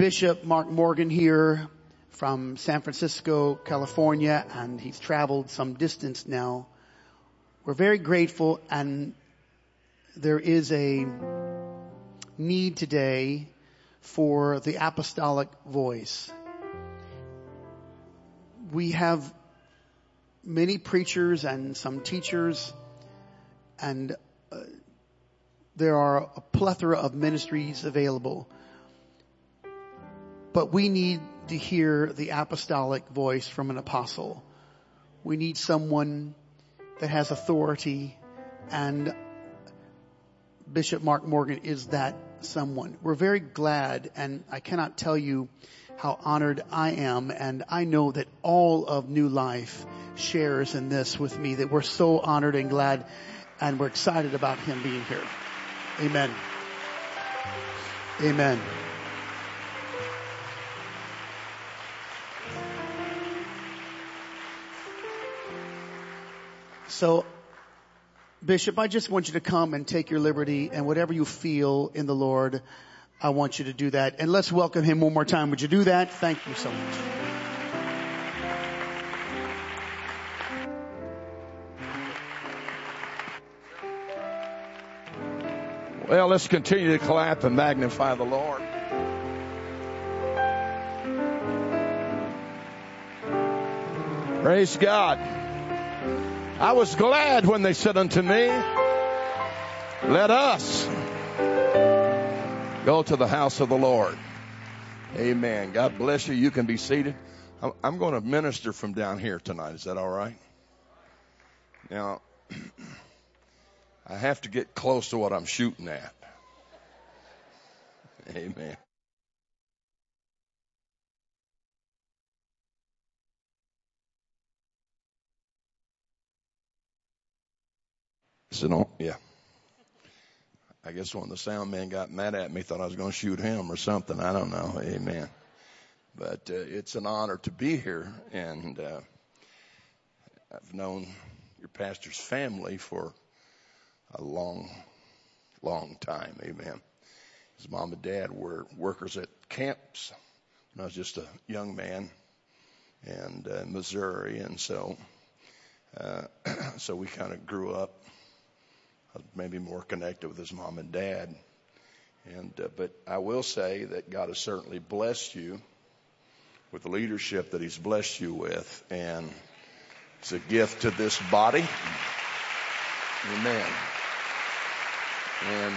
Bishop Mark Morgan here from San Francisco, California, and he's traveled some distance now. We're very grateful and there is a need today for the apostolic voice. We have many preachers and some teachers and uh, there are a plethora of ministries available. But we need to hear the apostolic voice from an apostle. We need someone that has authority and Bishop Mark Morgan is that someone. We're very glad and I cannot tell you how honored I am and I know that all of New Life shares in this with me that we're so honored and glad and we're excited about him being here. Amen. Amen. So, Bishop, I just want you to come and take your liberty and whatever you feel in the Lord, I want you to do that. And let's welcome him one more time. Would you do that? Thank you so much. Well, let's continue to clap and magnify the Lord. Praise God. I was glad when they said unto me, let us go to the house of the Lord. Amen. God bless you. You can be seated. I'm going to minister from down here tonight. Is that all right? Now, I have to get close to what I'm shooting at. Amen. Said, oh, yeah. I guess when the sound man got mad at me, thought I was going to shoot him or something. I don't know. Amen. But uh, it's an honor to be here, and uh, I've known your pastor's family for a long, long time. Amen. His mom and dad were workers at camps when I was just a young man, and uh, Missouri, and so uh, so we kind of grew up maybe more connected with his mom and dad. And, uh, but I will say that God has certainly blessed you with the leadership that he's blessed you with. And it's a gift to this body. Amen. And,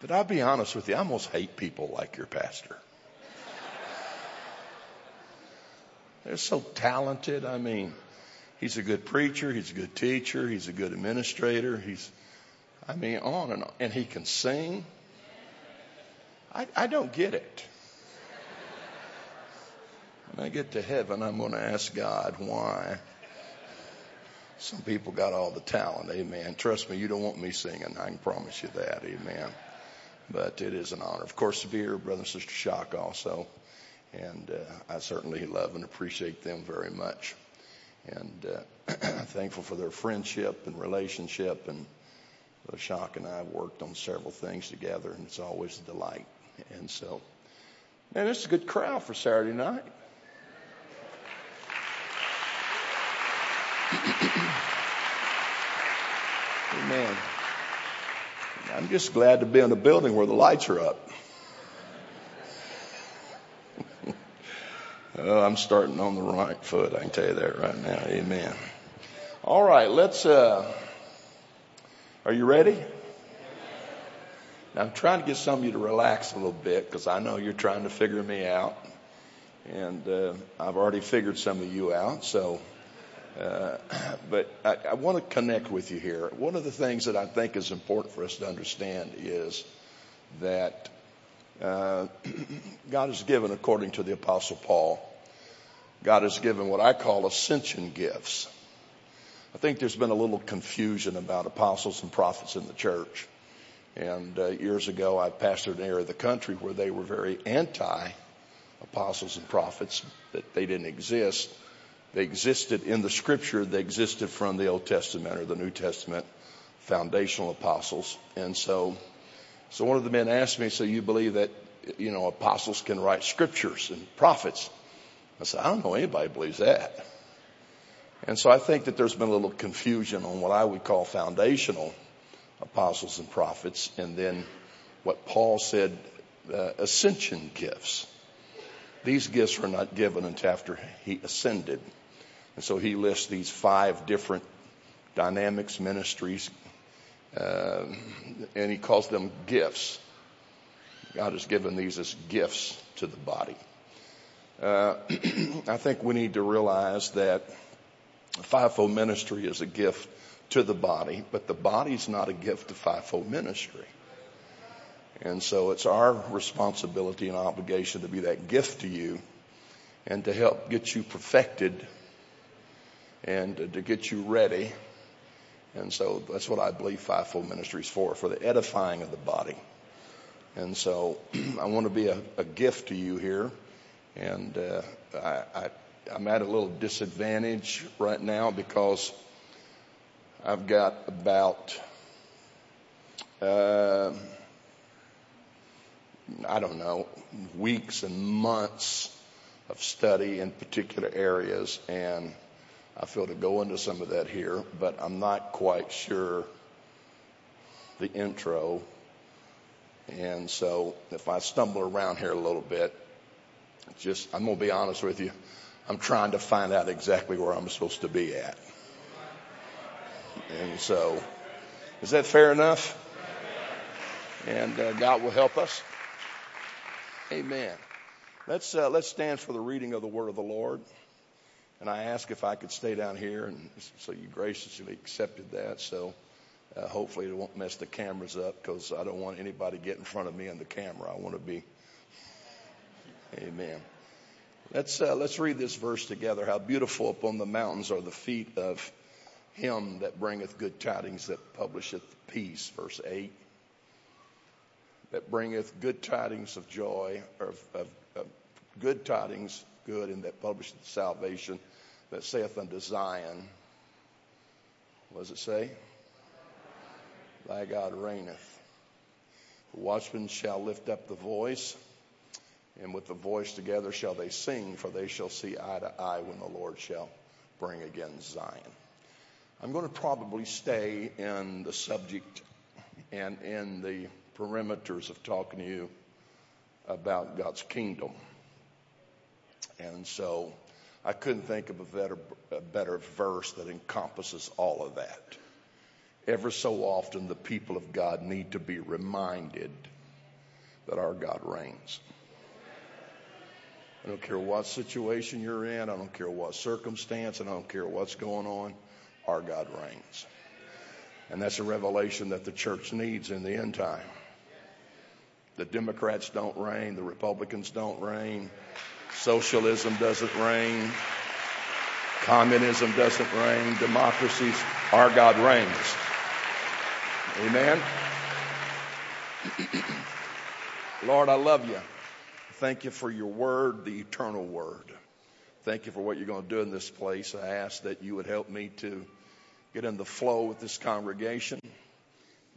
but I'll be honest with you, I almost hate people like your pastor. They're so talented. I mean, He's a good preacher. He's a good teacher. He's a good administrator. He's, I mean, on and on. And he can sing. I, I don't get it. When I get to heaven, I'm going to ask God why. Some people got all the talent. Amen. Trust me, you don't want me singing. I can promise you that. Amen. But it is an honor. Of course, to be here, brother and sister Shock also. And uh, I certainly love and appreciate them very much and uh, thankful for their friendship and relationship. And Brother Shock and I have worked on several things together, and it's always a delight. And so, man, it's a good crowd for Saturday night. Amen. I'm just glad to be in a building where the lights are up. Oh, I'm starting on the right foot. I can tell you that right now. Amen. All right, let's, uh, are you ready? Now, I'm trying to get some of you to relax a little bit because I know you're trying to figure me out. And uh, I've already figured some of you out. So, uh, but I, I want to connect with you here. One of the things that I think is important for us to understand is that uh, God has given, according to the Apostle Paul, God has given what I call ascension gifts. I think there's been a little confusion about apostles and prophets in the church. And uh, years ago, I pastored an area of the country where they were very anti apostles and prophets, that they didn't exist. They existed in the scripture, they existed from the Old Testament or the New Testament, foundational apostles. And so So one of the men asked me, so you believe that, you know, apostles can write scriptures and prophets? I said, I don't know anybody believes that. And so I think that there's been a little confusion on what I would call foundational apostles and prophets and then what Paul said, uh, ascension gifts. These gifts were not given until after he ascended. And so he lists these five different dynamics, ministries, and he calls them gifts. God has given these as gifts to the body. Uh, I think we need to realize that fivefold ministry is a gift to the body, but the body's not a gift to fivefold ministry. And so it's our responsibility and obligation to be that gift to you and to help get you perfected and to get you ready. And so that's what I believe fivefold ministry is for, for the edifying of the body. And so I want to be a, a gift to you here. And uh, I, I'm at a little disadvantage right now because I've got about, uh, I don't know, weeks and months of study in particular areas and I feel to go into some of that here, but I'm not quite sure the intro. And so if I stumble around here a little bit, just, I'm going to be honest with you. I'm trying to find out exactly where I'm supposed to be at. And so, is that fair enough? And uh, God will help us. Amen. Let's uh, let's stand for the reading of the word of the Lord. And I asked if I could stay down here, and so you graciously accepted that. So uh, hopefully it won't mess the cameras up because I don't want anybody get in front of me on the camera. I want to be. Amen. Let's uh, let's read this verse together. How beautiful upon the mountains are the feet of him that bringeth good tidings that publisheth peace. Verse eight. That bringeth good tidings of joy, or of, of, of good tidings good and that publisheth salvation that saith unto Zion, what does it say? Thy God reigneth. The watchmen shall lift up the voice, and with the voice together shall they sing, for they shall see eye to eye when the Lord shall bring again Zion. I'm going to probably stay in the subject and in the perimeters of talking to you about God's kingdom. And so I couldn't think of a better, a better verse that encompasses all of that. Ever so often, the people of God need to be reminded that our God reigns. I don't care what situation you're in. I don't care what circumstance. And I don't care what's going on. Our God reigns. And that's a revelation that the church needs in the end time. The Democrats don't reign. The Republicans don't reign. Socialism doesn't reign. Communism doesn't reign. Democracies, our God reigns. Amen. Lord, I love you. Thank you for your word, the eternal word. Thank you for what you're going to do in this place. I ask that you would help me to get in the flow with this congregation,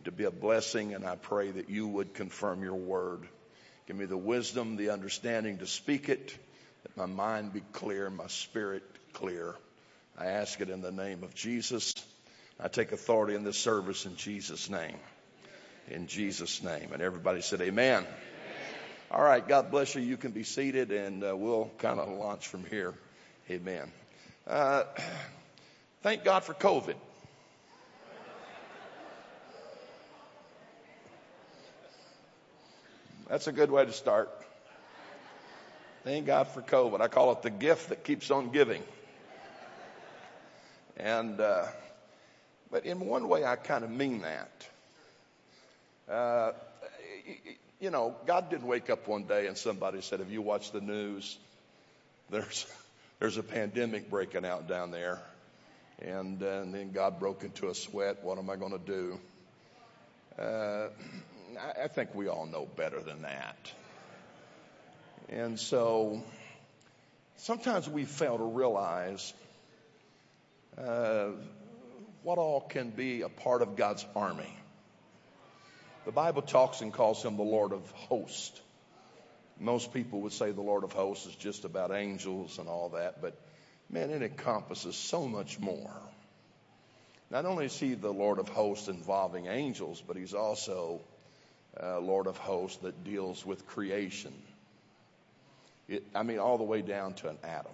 to be a blessing, and I pray that you would confirm your word. Give me the wisdom, the understanding to speak it that my mind be clear, my spirit clear. I ask it in the name of Jesus. I take authority in this service in Jesus' name. In Jesus' name. And everybody said, Amen. Amen. All right. God bless you. You can be seated and uh, we'll kind of launch from here. Amen. Uh, thank God for COVID. That's a good way to start. Thank God for COVID. I call it the gift that keeps on giving. And, uh, but in one way, I kind of mean that. Uh, you know, God didn't wake up one day and somebody said, Have you watched the news? There's, there's a pandemic breaking out down there. And, uh, and then God broke into a sweat. What am I going to do? Uh, I, I think we all know better than that. And so sometimes we fail to realize uh, what all can be a part of God's army. The Bible talks and calls him the Lord of hosts. Most people would say the Lord of hosts is just about angels and all that, but man, it encompasses so much more. Not only is he the Lord of hosts involving angels, but he's also uh, Lord of hosts that deals with creation. It, I mean, all the way down to an atom.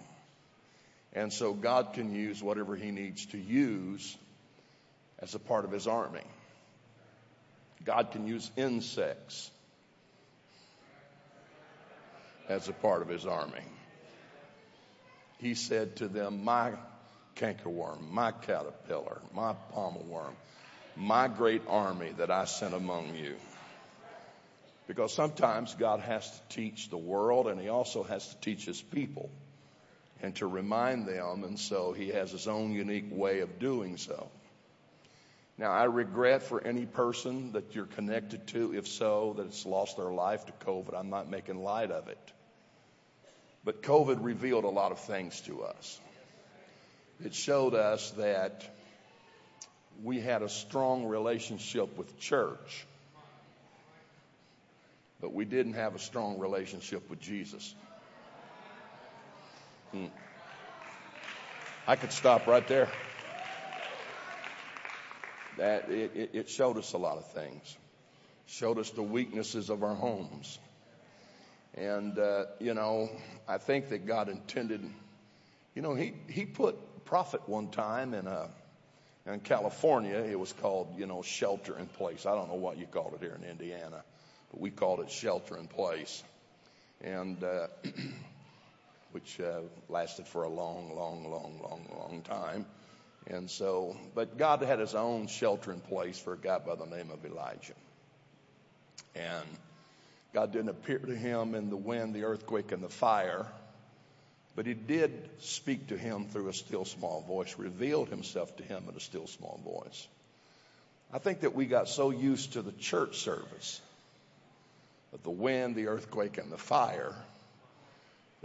And so God can use whatever he needs to use as a part of his army. God can use insects as a part of his army. He said to them, My cankerworm, my caterpillar, my palmer worm, my great army that I sent among you. Because sometimes God has to teach the world and he also has to teach his people and to remind them. And so he has his own unique way of doing so. Now, I regret for any person that you're connected to, if so, that it's lost their life to COVID. I'm not making light of it. But COVID revealed a lot of things to us. It showed us that we had a strong relationship with church but we didn't have a strong relationship with Jesus. Hmm. I could stop right there. That it, it showed us a lot of things. Showed us the weaknesses of our homes. And, uh, you know, I think that God intended, you know, he, he put prophet one time in a, in California. It was called, you know, shelter in place. I don't know what you called it here in Indiana we called it shelter in place, and uh, which uh, lasted for a long, long, long, long, long time. And so, but God had His own shelter in place for a guy by the name of Elijah, and God didn't appear to him in the wind, the earthquake, and the fire. But he did speak to him through a still small voice, revealed himself to him in a still small voice. I think that we got so used to the church service the wind, the earthquake, and the fire,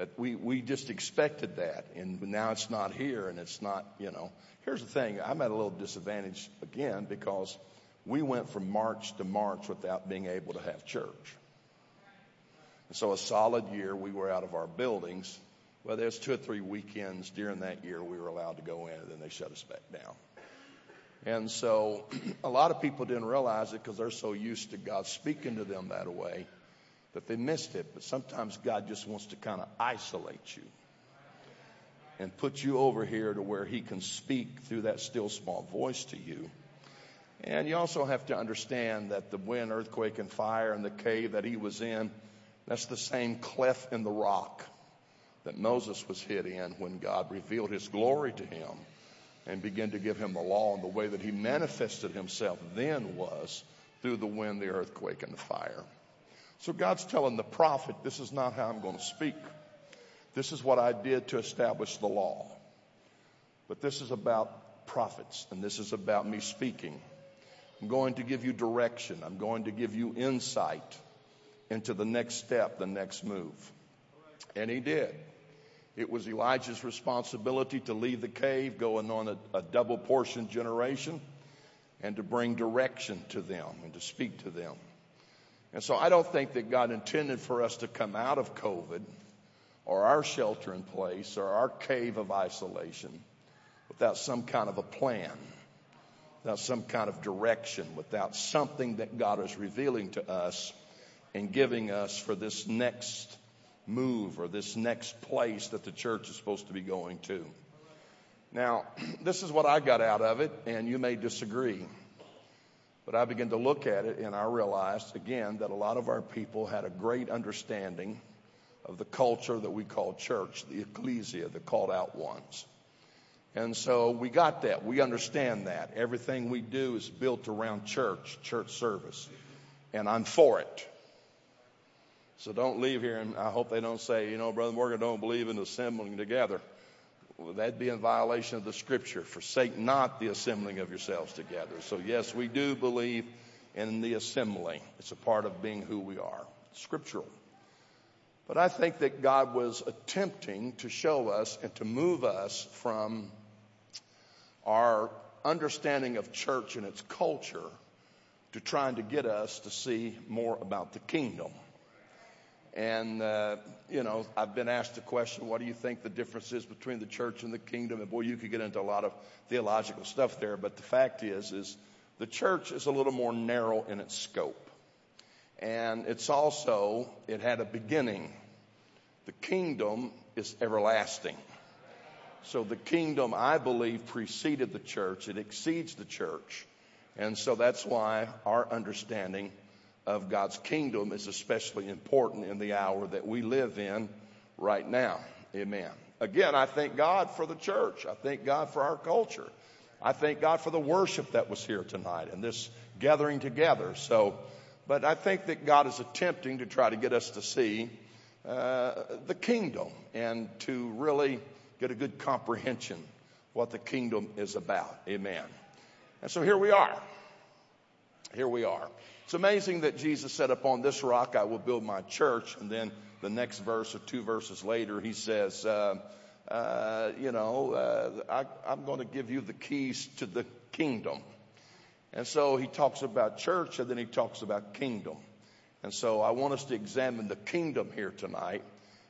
that we, we just expected that. And now it's not here and it's not, you know. Here's the thing I'm at a little disadvantage again because we went from March to March without being able to have church. And so a solid year we were out of our buildings. Well, there's two or three weekends during that year we were allowed to go in and then they shut us back down. And so a lot of people didn't realize it because they're so used to God speaking to them that way that they missed it. But sometimes God just wants to kind of isolate you and put you over here to where He can speak through that still small voice to you. And you also have to understand that the wind, earthquake, and fire and the cave that he was in, that's the same cleft in the rock that Moses was hid in when God revealed his glory to him and began to give him the law. And the way that he manifested himself then was through the wind, the earthquake, and the fire. So God's telling the prophet, this is not how I'm going to speak. This is what I did to establish the law. But this is about prophets and this is about me speaking. I'm going to give you direction. I'm going to give you insight into the next step, the next move. And he did. It was Elijah's responsibility to leave the cave, going on a, a double portion generation, and to bring direction to them and to speak to them. And so I don't think that God intended for us to come out of COVID or our shelter in place or our cave of isolation without some kind of a plan, without some kind of direction, without something that God is revealing to us and giving us for this next move or this next place that the church is supposed to be going to. Now, this is what I got out of it, and you may disagree. But I began to look at it and I realized again that a lot of our people had a great understanding of the culture that we call church, the ecclesia, the called out ones. And so we got that. We understand that. Everything we do is built around church, church service. And I'm for it. So don't leave here and I hope they don't say, you know, Brother Morgan don't believe in assembling together that'd be in violation of the scripture. Forsake not the assembling of yourselves together. So yes, we do believe in the assembly. It's a part of being who we are. scriptural. But I think that God was attempting to show us and to move us from our understanding of church and its culture to trying to get us to see more about the kingdom. And, uh, you know, I've been asked the question, what do you think the difference is between the church and the kingdom? And boy, you could get into a lot of theological stuff there. But the fact is, is the church is a little more narrow in its scope. And it's also, it had a beginning. The kingdom is everlasting. So the kingdom, I believe, preceded the church. It exceeds the church. And so that's why our understanding of God's kingdom is especially important in the hour that we live in right now. Amen. Again, I thank God for the church. I thank God for our culture. I thank God for the worship that was here tonight and this gathering together. So, but I think that God is attempting to try to get us to see uh, the kingdom and to really get a good comprehension what the kingdom is about. Amen. And so here we are. Here we are. It's amazing that Jesus said, Upon this rock I will build my church. And then the next verse or two verses later, he says, uh, uh, You know, uh, I, I'm going to give you the keys to the kingdom. And so he talks about church and then he talks about kingdom. And so I want us to examine the kingdom here tonight.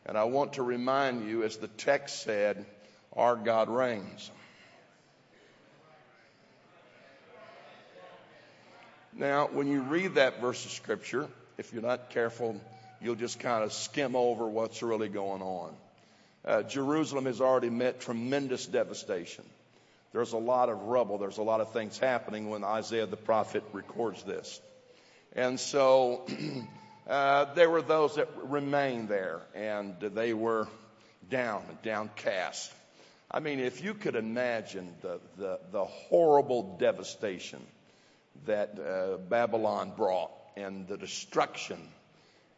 And I want to remind you, as the text said, our God reigns. Now, when you read that verse of scripture, if you're not careful, you'll just kind of skim over what's really going on. Uh, Jerusalem has already met tremendous devastation. There's a lot of rubble. There's a lot of things happening when Isaiah the prophet records this. And so uh, there were those that remained there, and they were down and downcast. I mean, if you could imagine the, the, the horrible devastation that uh, Babylon brought and the destruction.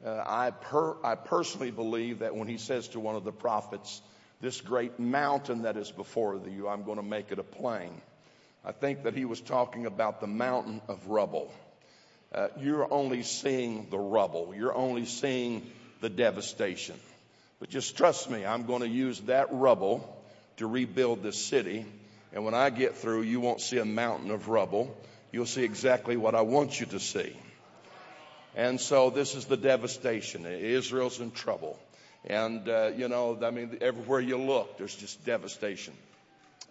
Uh, I, per, I personally believe that when he says to one of the prophets, This great mountain that is before you, I'm going to make it a plain. I think that he was talking about the mountain of rubble. Uh, you're only seeing the rubble, you're only seeing the devastation. But just trust me, I'm going to use that rubble to rebuild this city. And when I get through, you won't see a mountain of rubble you'll see exactly what I want you to see. And so this is the devastation. Israel's in trouble. And, uh, you know, I mean, everywhere you look, there's just devastation.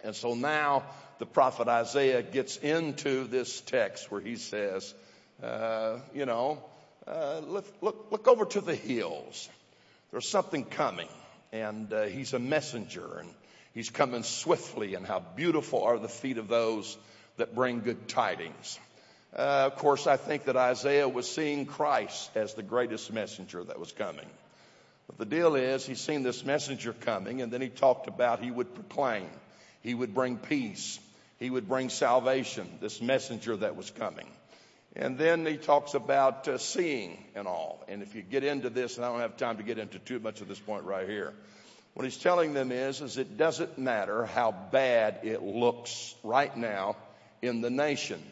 And so now the prophet Isaiah gets into this text where he says, uh, you know, uh, look, look, look over to the hills. There's something coming. And uh, he's a messenger and he's coming swiftly. And how beautiful are the feet of those that bring good tidings. Uh, of course, I think that Isaiah was seeing Christ as the greatest messenger that was coming. But the deal is, he's seen this messenger coming, and then he talked about he would proclaim, he would bring peace, he would bring salvation, this messenger that was coming. And then he talks about uh, seeing and all. And if you get into this, and I don't have time to get into too much of this point right here, what he's telling them is, is it doesn't matter how bad it looks right now in the nation.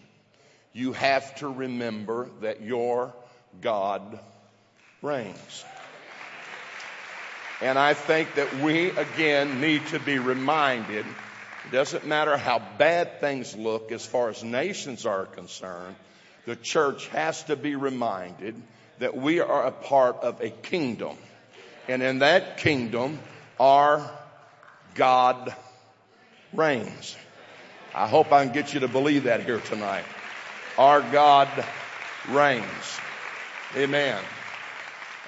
You have to remember that your God reigns. And I think that we again need to be reminded it doesn't matter how bad things look as far as nations are concerned, the church has to be reminded that we are a part of a kingdom. And in that kingdom, our God reigns. I hope I can get you to believe that here tonight. Our God reigns. Amen.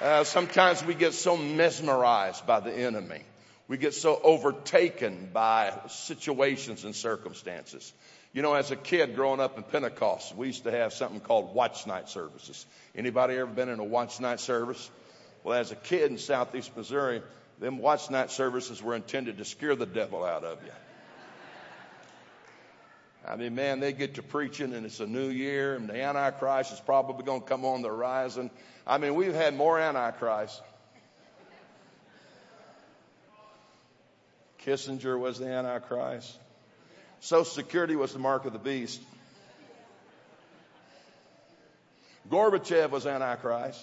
Uh, sometimes we get so mesmerized by the enemy. We get so overtaken by situations and circumstances. You know, as a kid growing up in Pentecost, we used to have something called watch night services. Anybody ever been in a watch night service? Well, as a kid in southeast Missouri, them watch night services were intended to scare the devil out of you. I mean, man, they get to preaching and it's a new year and the Antichrist is probably going to come on the horizon. I mean, we've had more Antichrist. Kissinger was the Antichrist. Social Security was the mark of the beast. Gorbachev was Antichrist.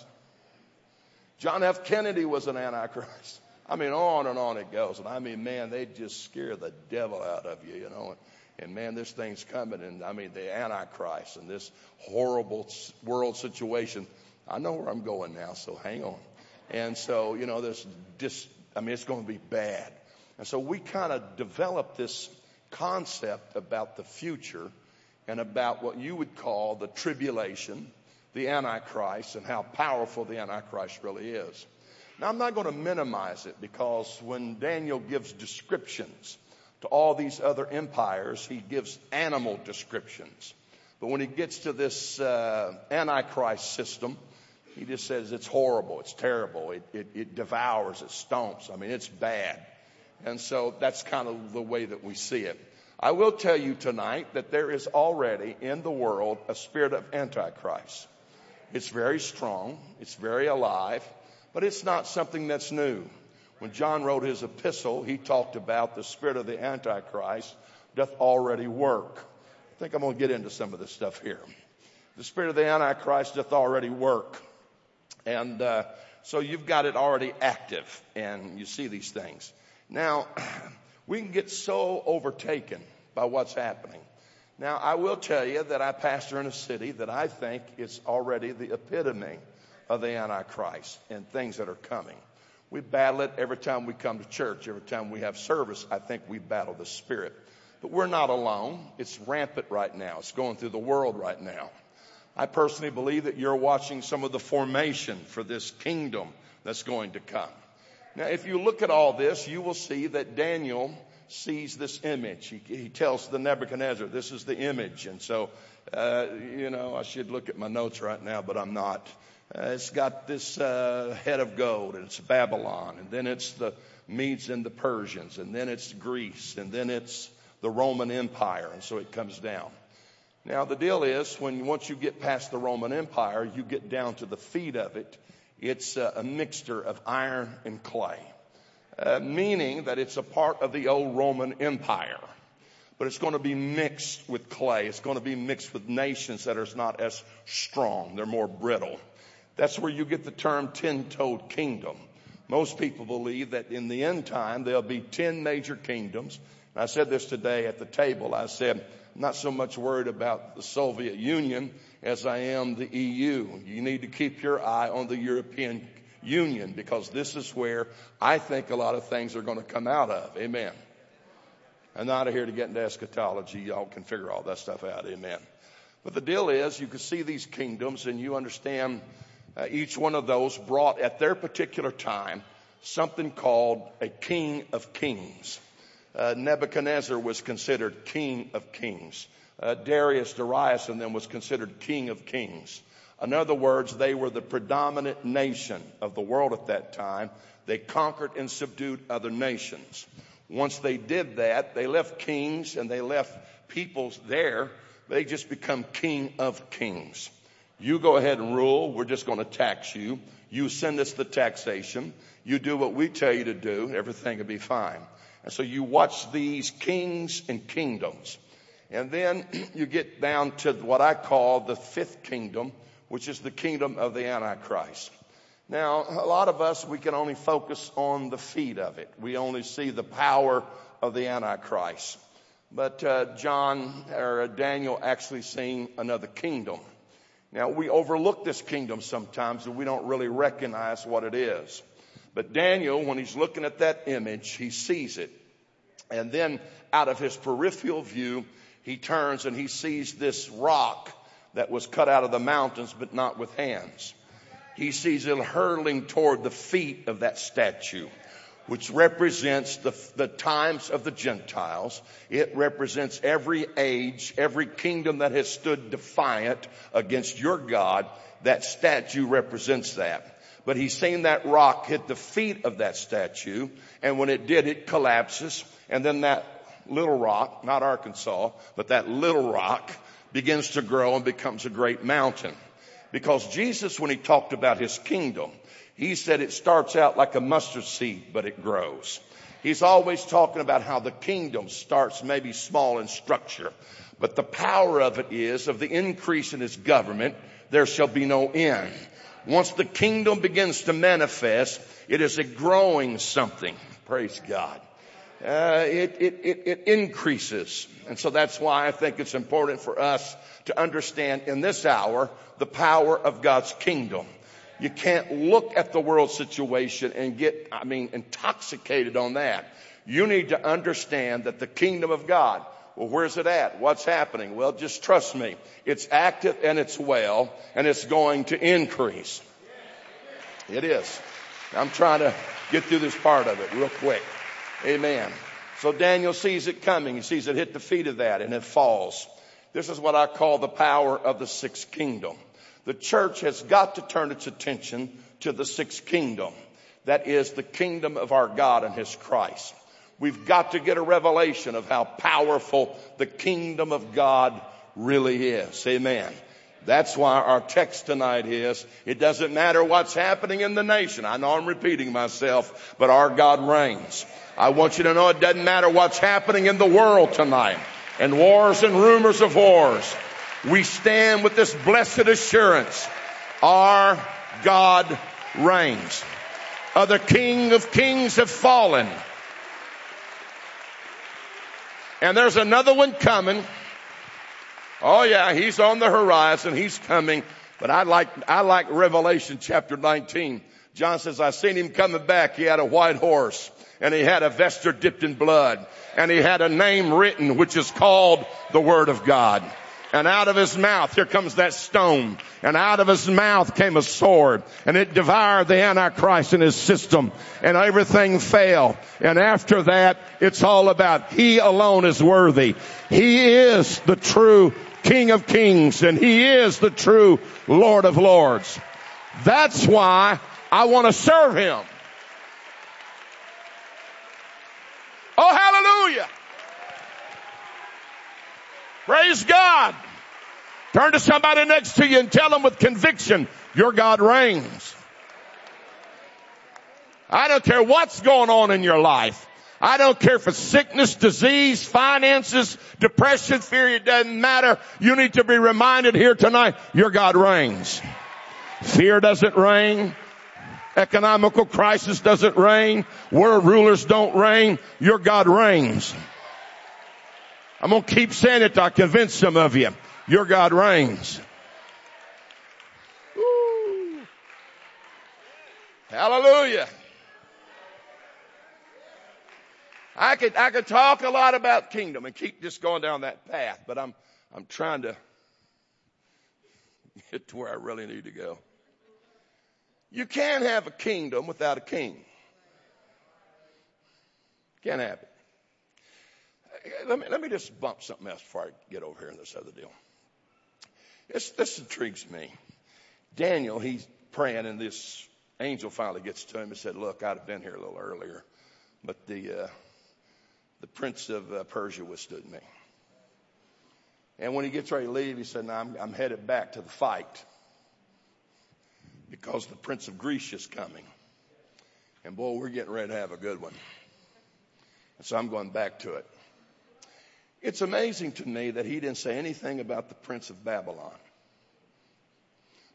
John F. Kennedy was an Antichrist. I mean, on and on it goes. And I mean, man, they just scare the devil out of you, you know. And man, this thing's coming. And I mean, the Antichrist and this horrible world situation. I know where I'm going now, so hang on. And so, you know, this, dis, I mean, it's going to be bad. And so we kind of developed this concept about the future and about what you would call the tribulation, the Antichrist, and how powerful the Antichrist really is. Now, I'm not going to minimize it because when Daniel gives descriptions to all these other empires, he gives animal descriptions. But when he gets to this uh, Antichrist system, he just says it's horrible, it's terrible, it, it, it devours, it stomps. I mean, it's bad. And so that's kind of the way that we see it. I will tell you tonight that there is already in the world a spirit of Antichrist. It's very strong, it's very alive, but it's not something that's new. When John wrote his epistle, he talked about the spirit of the Antichrist doth already work. I think I'm going to get into some of this stuff here. The spirit of the Antichrist doth already work. And uh, so you've got it already active, and you see these things. Now, we can get so overtaken by what's happening. Now, I will tell you that I pastor in a city that I think is already the epitome of the Antichrist and things that are coming. We battle it every time we come to church, every time we have service. I think we battle the spirit. But we're not alone. It's rampant right now. It's going through the world right now. I personally believe that you're watching some of the formation for this kingdom that's going to come. Now, if you look at all this, you will see that Daniel sees this image. He, he tells the Nebuchadnezzar, this is the image. And so, uh, you know, I should look at my notes right now, but I'm not. Uh, it's got this uh, head of gold, and it's Babylon, and then it's the Medes and the Persians, and then it's Greece, and then it's the Roman Empire, and so it comes down. Now the deal is, when once you get past the Roman Empire, you get down to the feet of it. It's a, a mixture of iron and clay, uh, meaning that it's a part of the old Roman Empire but it's going to be mixed with clay. It's going to be mixed with nations that are not as strong. They're more brittle. That's where you get the term ten-toed kingdom. Most people believe that in the end time there'll be ten major kingdoms. And I said this today at the table. I said, I'm not so much worried about the Soviet Union as I am the EU. You need to keep your eye on the European Union because this is where I think a lot of things are going to come out of. Amen. I'm not here to get into eschatology. Y'all can figure all that stuff out. Amen. But the deal is you can see these kingdoms and you understand uh, each one of those brought at their particular time something called a king of kings. Uh, Nebuchadnezzar was considered king of kings. Uh, Darius, Darius, and them was considered king of kings. In other words, they were the predominant nation of the world at that time. They conquered and subdued other nations. Once they did that, they left kings and they left peoples there. They just become king of kings. You go ahead and rule. We're just going to tax you. You send us the taxation. You do what we tell you to do. Everything will be fine. And so you watch these kings and kingdoms. And then you get down to what I call the fifth kingdom, which is the kingdom of the Antichrist. Now, a lot of us, we can only focus on the feet of it. We only see the power of the Antichrist. But uh, John or Daniel actually seen another kingdom. Now, we overlook this kingdom sometimes and we don't really recognize what it is. But Daniel, when he's looking at that image, he sees it. And then out of his peripheral view, he turns and he sees this rock that was cut out of the mountains, but not with hands. He sees it hurtling toward the feet of that statue which represents the, the times of the Gentiles. It represents every age, every kingdom that has stood defiant against your God. That statue represents that. But he's seen that rock hit the feet of that statue, and when it did, it collapses, and then that little rock, not Arkansas, but that little rock begins to grow and becomes a great mountain. Because Jesus, when he talked about his kingdom, he said it starts out like a mustard seed, but it grows. He's always talking about how the kingdom starts maybe small in structure, but the power of it is of the increase in his government, there shall be no end. Once the kingdom begins to manifest, it is a growing something. Praise God. uh, it, it, it, it increases. And so that's why I think it's important for us to understand in this hour the power of God's kingdom. You can't look at the world situation and get, I mean, intoxicated on that. You need to understand that the kingdom of God, well, where's it at? What's happening? Well, just trust me. It's active and it's well and it's going to increase. It is. I'm trying to get through this part of it real quick. Amen. So Daniel sees it coming. He sees it hit the feet of that and it falls. This is what I call the power of the sixth kingdom. The church has got to turn its attention to the sixth kingdom. That is the kingdom of our God and His Christ. We've got to get a revelation of how powerful the kingdom of God really is. Amen. That's why our text tonight is, it doesn't matter what's happening in the nation. I know I'm repeating myself, but our God reigns. I want you to know it doesn't matter what's happening in the world tonight and wars and rumors of wars. We stand with this blessed assurance. Our God reigns. Other king of kings have fallen. And there's another one coming. Oh yeah, he's on the horizon. He's coming. But I like, I like Revelation chapter 19. John says, I seen him coming back. He had a white horse and he had a vesture dipped in blood and he had a name written which is called the Word of God. And out of his mouth, here comes that stone. And out of his mouth came a sword. And it devoured the Antichrist and his system. And everything fell. And after that, it's all about He alone is worthy. He is the true King of Kings and He is the true Lord of Lords. That's why I want to serve Him. Oh, hallelujah. Praise God. Turn to somebody next to you and tell them with conviction, your God reigns. I don't care what's going on in your life. I don't care it's sickness, disease, finances, depression, fear, it doesn't matter. You need to be reminded here tonight, your God reigns. Fear doesn't reign. Economical crisis doesn't reign. World rulers don't reign. Your God reigns. I'm going to keep saying it to I convince some of you. Your God reigns. Hallelujah. I could, I could talk a lot about kingdom and keep just going down that path, but I'm, I'm trying to get to where I really need to go. You can't have a kingdom without a king. Can't have it. Let me, let me just bump something else before I get over here in this other deal. This, this intrigues me. Daniel, he's praying and this angel finally gets to him and said, look, I'd have been here a little earlier, but the, uh, the prince of uh, Persia withstood me. And when he gets ready to leave, he said, I'm, I'm headed back to the fight because the prince of Greece is coming. And boy, we're getting ready to have a good one. And so I'm going back to it. It's amazing to me that he didn't say anything about the prince of Babylon.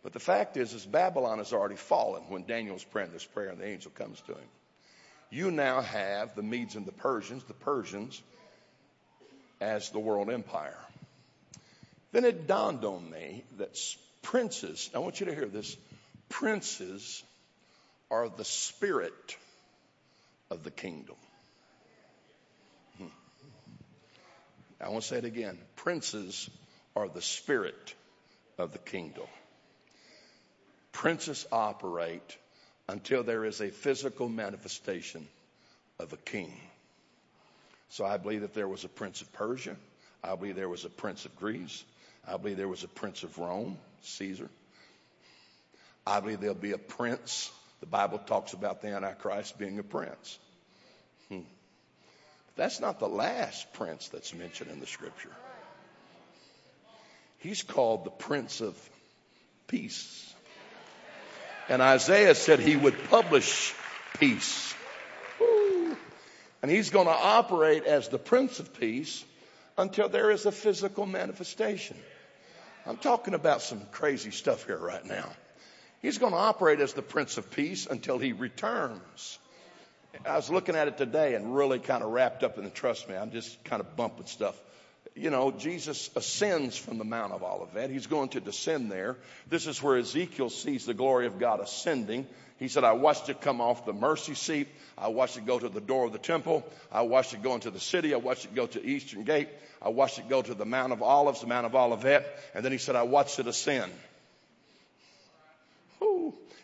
But the fact is, is Babylon has already fallen when Daniel's praying this prayer and the angel comes to him you now have the Medes and the Persians, the Persians, as the world empire. Then it dawned on me that princes, I want you to hear this, princes are the spirit of the kingdom. Hmm. I want to say it again. Princes are the spirit of the kingdom. Princes operate until there is a physical manifestation of a king. So I believe that there was a prince of Persia. I believe there was a prince of Greece. I believe there was a prince of Rome, Caesar. I believe there'll be a prince. The Bible talks about the Antichrist being a prince. That's not the last prince that's mentioned in the scripture. He's called the Prince of Peace. And Isaiah said he would publish peace. And he's going to operate as the Prince of Peace until there is a physical manifestation. I'm talking about some crazy stuff here right now. He's going to operate as the Prince of Peace until he returns. I was looking at it today and really kind of wrapped up in the trust me. I'm just kind of bumping stuff. You know, Jesus ascends from the Mount of Olivet. He's going to descend there. This is where Ezekiel sees the glory of God ascending. He said, I watched it come off the mercy seat. I watched it go to the door of the temple. I watched it go into the city. I watched it go to the eastern gate. I watched it go to the Mount of Olives, the Mount of Olivet. And then he said, I watched it ascend.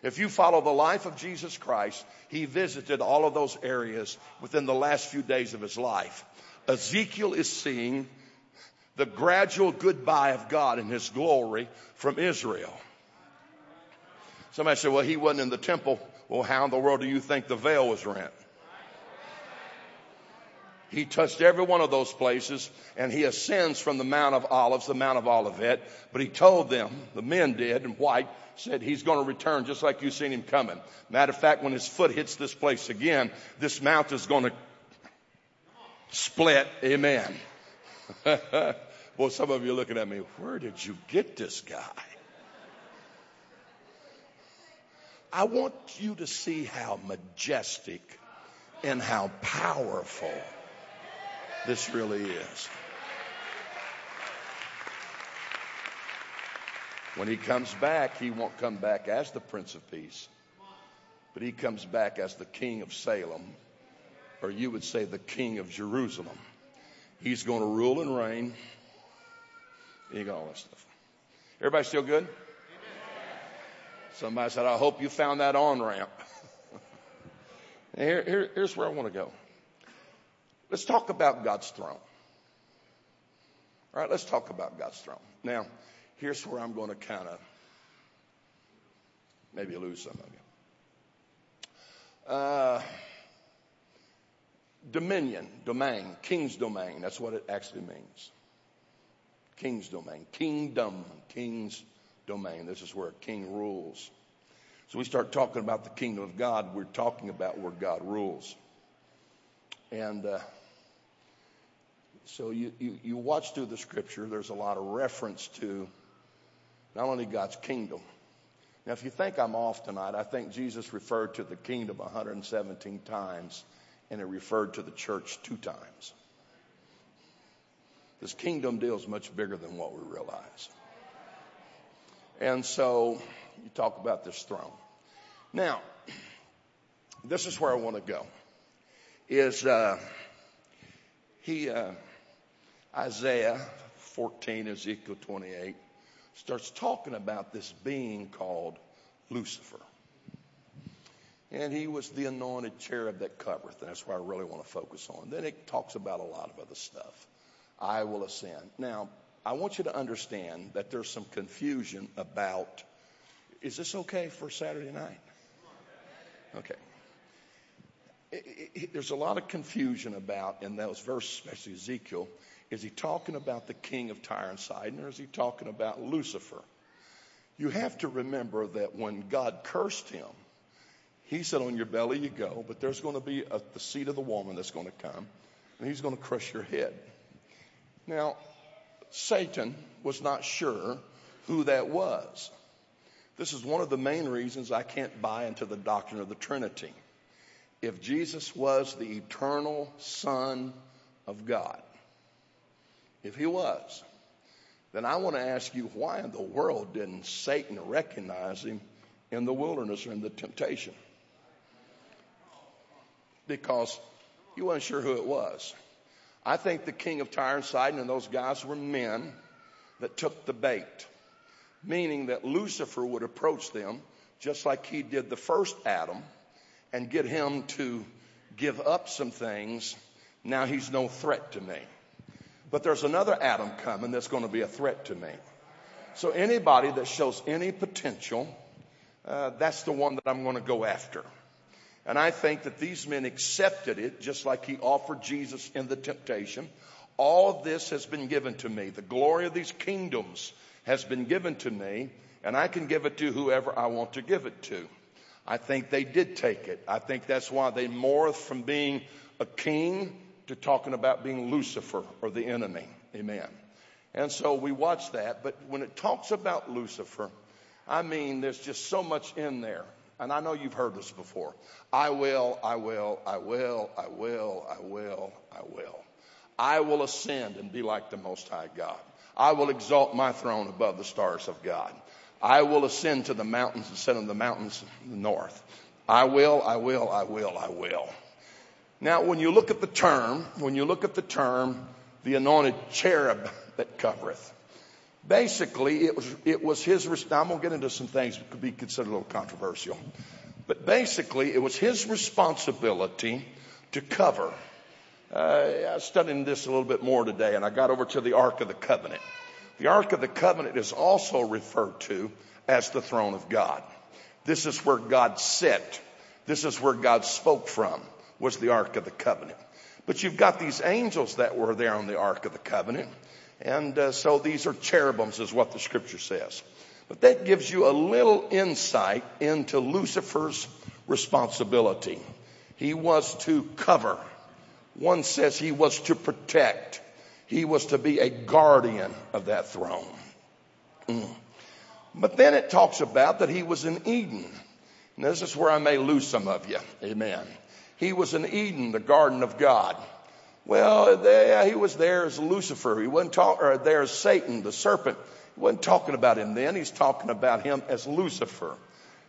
If you follow the life of Jesus Christ, he visited all of those areas within the last few days of his life. Ezekiel is seeing the gradual goodbye of God in his glory from Israel. Somebody said, well, he wasn't in the temple. Well, how in the world do you think the veil was rent? He touched every one of those places and he ascends from the Mount of Olives, the Mount of Olivet. But he told them, the men did in white, said he's going to return just like you've seen him coming. Matter of fact, when his foot hits this place again, this mount is going to split. Amen. well, some of you are looking at me, where did you get this guy? I want you to see how majestic and how powerful this really is. When he comes back, he won't come back as the Prince of Peace, but he comes back as the King of Salem, or you would say the King of Jerusalem. He's going to rule and reign. You got all that stuff. Everybody still good? Somebody said, I hope you found that on ramp. here, here, here's where I want to go. Let's talk about God's throne. All right, let's talk about God's throne. Now, here's where I'm going to kind of maybe lose some of you. Uh, dominion, domain, king's domain. That's what it actually means. King's domain, kingdom, king's domain. This is where a king rules. So we start talking about the kingdom of God. We're talking about where God rules. And uh, so you, you, you watch through the scripture, there's a lot of reference to not only God's kingdom. Now, if you think I'm off tonight, I think Jesus referred to the kingdom 117 times and it referred to the church two times. This kingdom deal is much bigger than what we realize. And so you talk about this throne. Now, this is where I want to go. Is uh, he uh, Isaiah 14, Ezekiel 28 starts talking about this being called Lucifer. And he was the anointed cherub that covereth. And that's where I really want to focus on. Then it talks about a lot of other stuff. I will ascend. Now, I want you to understand that there's some confusion about is this okay for Saturday night? Okay. It, it, there's a lot of confusion about in those verses, especially Ezekiel, is he talking about the king of Tyre and Sidon or is he talking about Lucifer? You have to remember that when God cursed him, he said, On your belly you go, but there's going to be a, the seed of the woman that's going to come, and he's going to crush your head. Now, Satan was not sure who that was. This is one of the main reasons I can't buy into the doctrine of the Trinity. If Jesus was the eternal Son of God, if he was, then I want to ask you why in the world didn't Satan recognize him in the wilderness or in the temptation? Because he wasn't sure who it was. I think the king of Tyre and Sidon and those guys were men that took the bait, meaning that Lucifer would approach them just like he did the first Adam and get him to give up some things. Now he's no threat to me. But there's another Adam coming that's going to be a threat to me. So anybody that shows any potential, uh, that's the one that I'm going to go after. And I think that these men accepted it just like he offered Jesus in the temptation. All this has been given to me. The glory of these kingdoms has been given to me, and I can give it to whoever I want to give it to. I think they did take it. I think that's why they morphed from being a king to talking about being Lucifer or the enemy. Amen. And so we watch that, but when it talks about Lucifer, I mean, there's just so much in there. And I know you've heard this before. I will, I will, I will, I will, I will, I will. I will ascend and be like the Most High God. I will exalt my throne above the stars of God. I will ascend to the mountains and sit on the mountains in the north. I will, I will, I will, I will. Now, when you look at the term, when you look at the term, the anointed cherub that covereth, basically it was, it was his, now I'm going to get into some things that could be considered a little controversial, but basically it was his responsibility to cover. Uh, I was studying this a little bit more today and I got over to the Ark of the Covenant. The Ark of the Covenant is also referred to as the throne of God. This is where God sat. This is where God spoke from was the Ark of the Covenant. But you've got these angels that were there on the Ark of the Covenant. And uh, so these are cherubims is what the scripture says. But that gives you a little insight into Lucifer's responsibility. He was to cover. One says he was to protect. He was to be a guardian of that throne. Mm. But then it talks about that he was in Eden. And this is where I may lose some of you. Amen. He was in Eden, the garden of God. Well, there, he was there as Lucifer. He wasn't talking, or there as Satan, the serpent. He wasn't talking about him then. He's talking about him as Lucifer,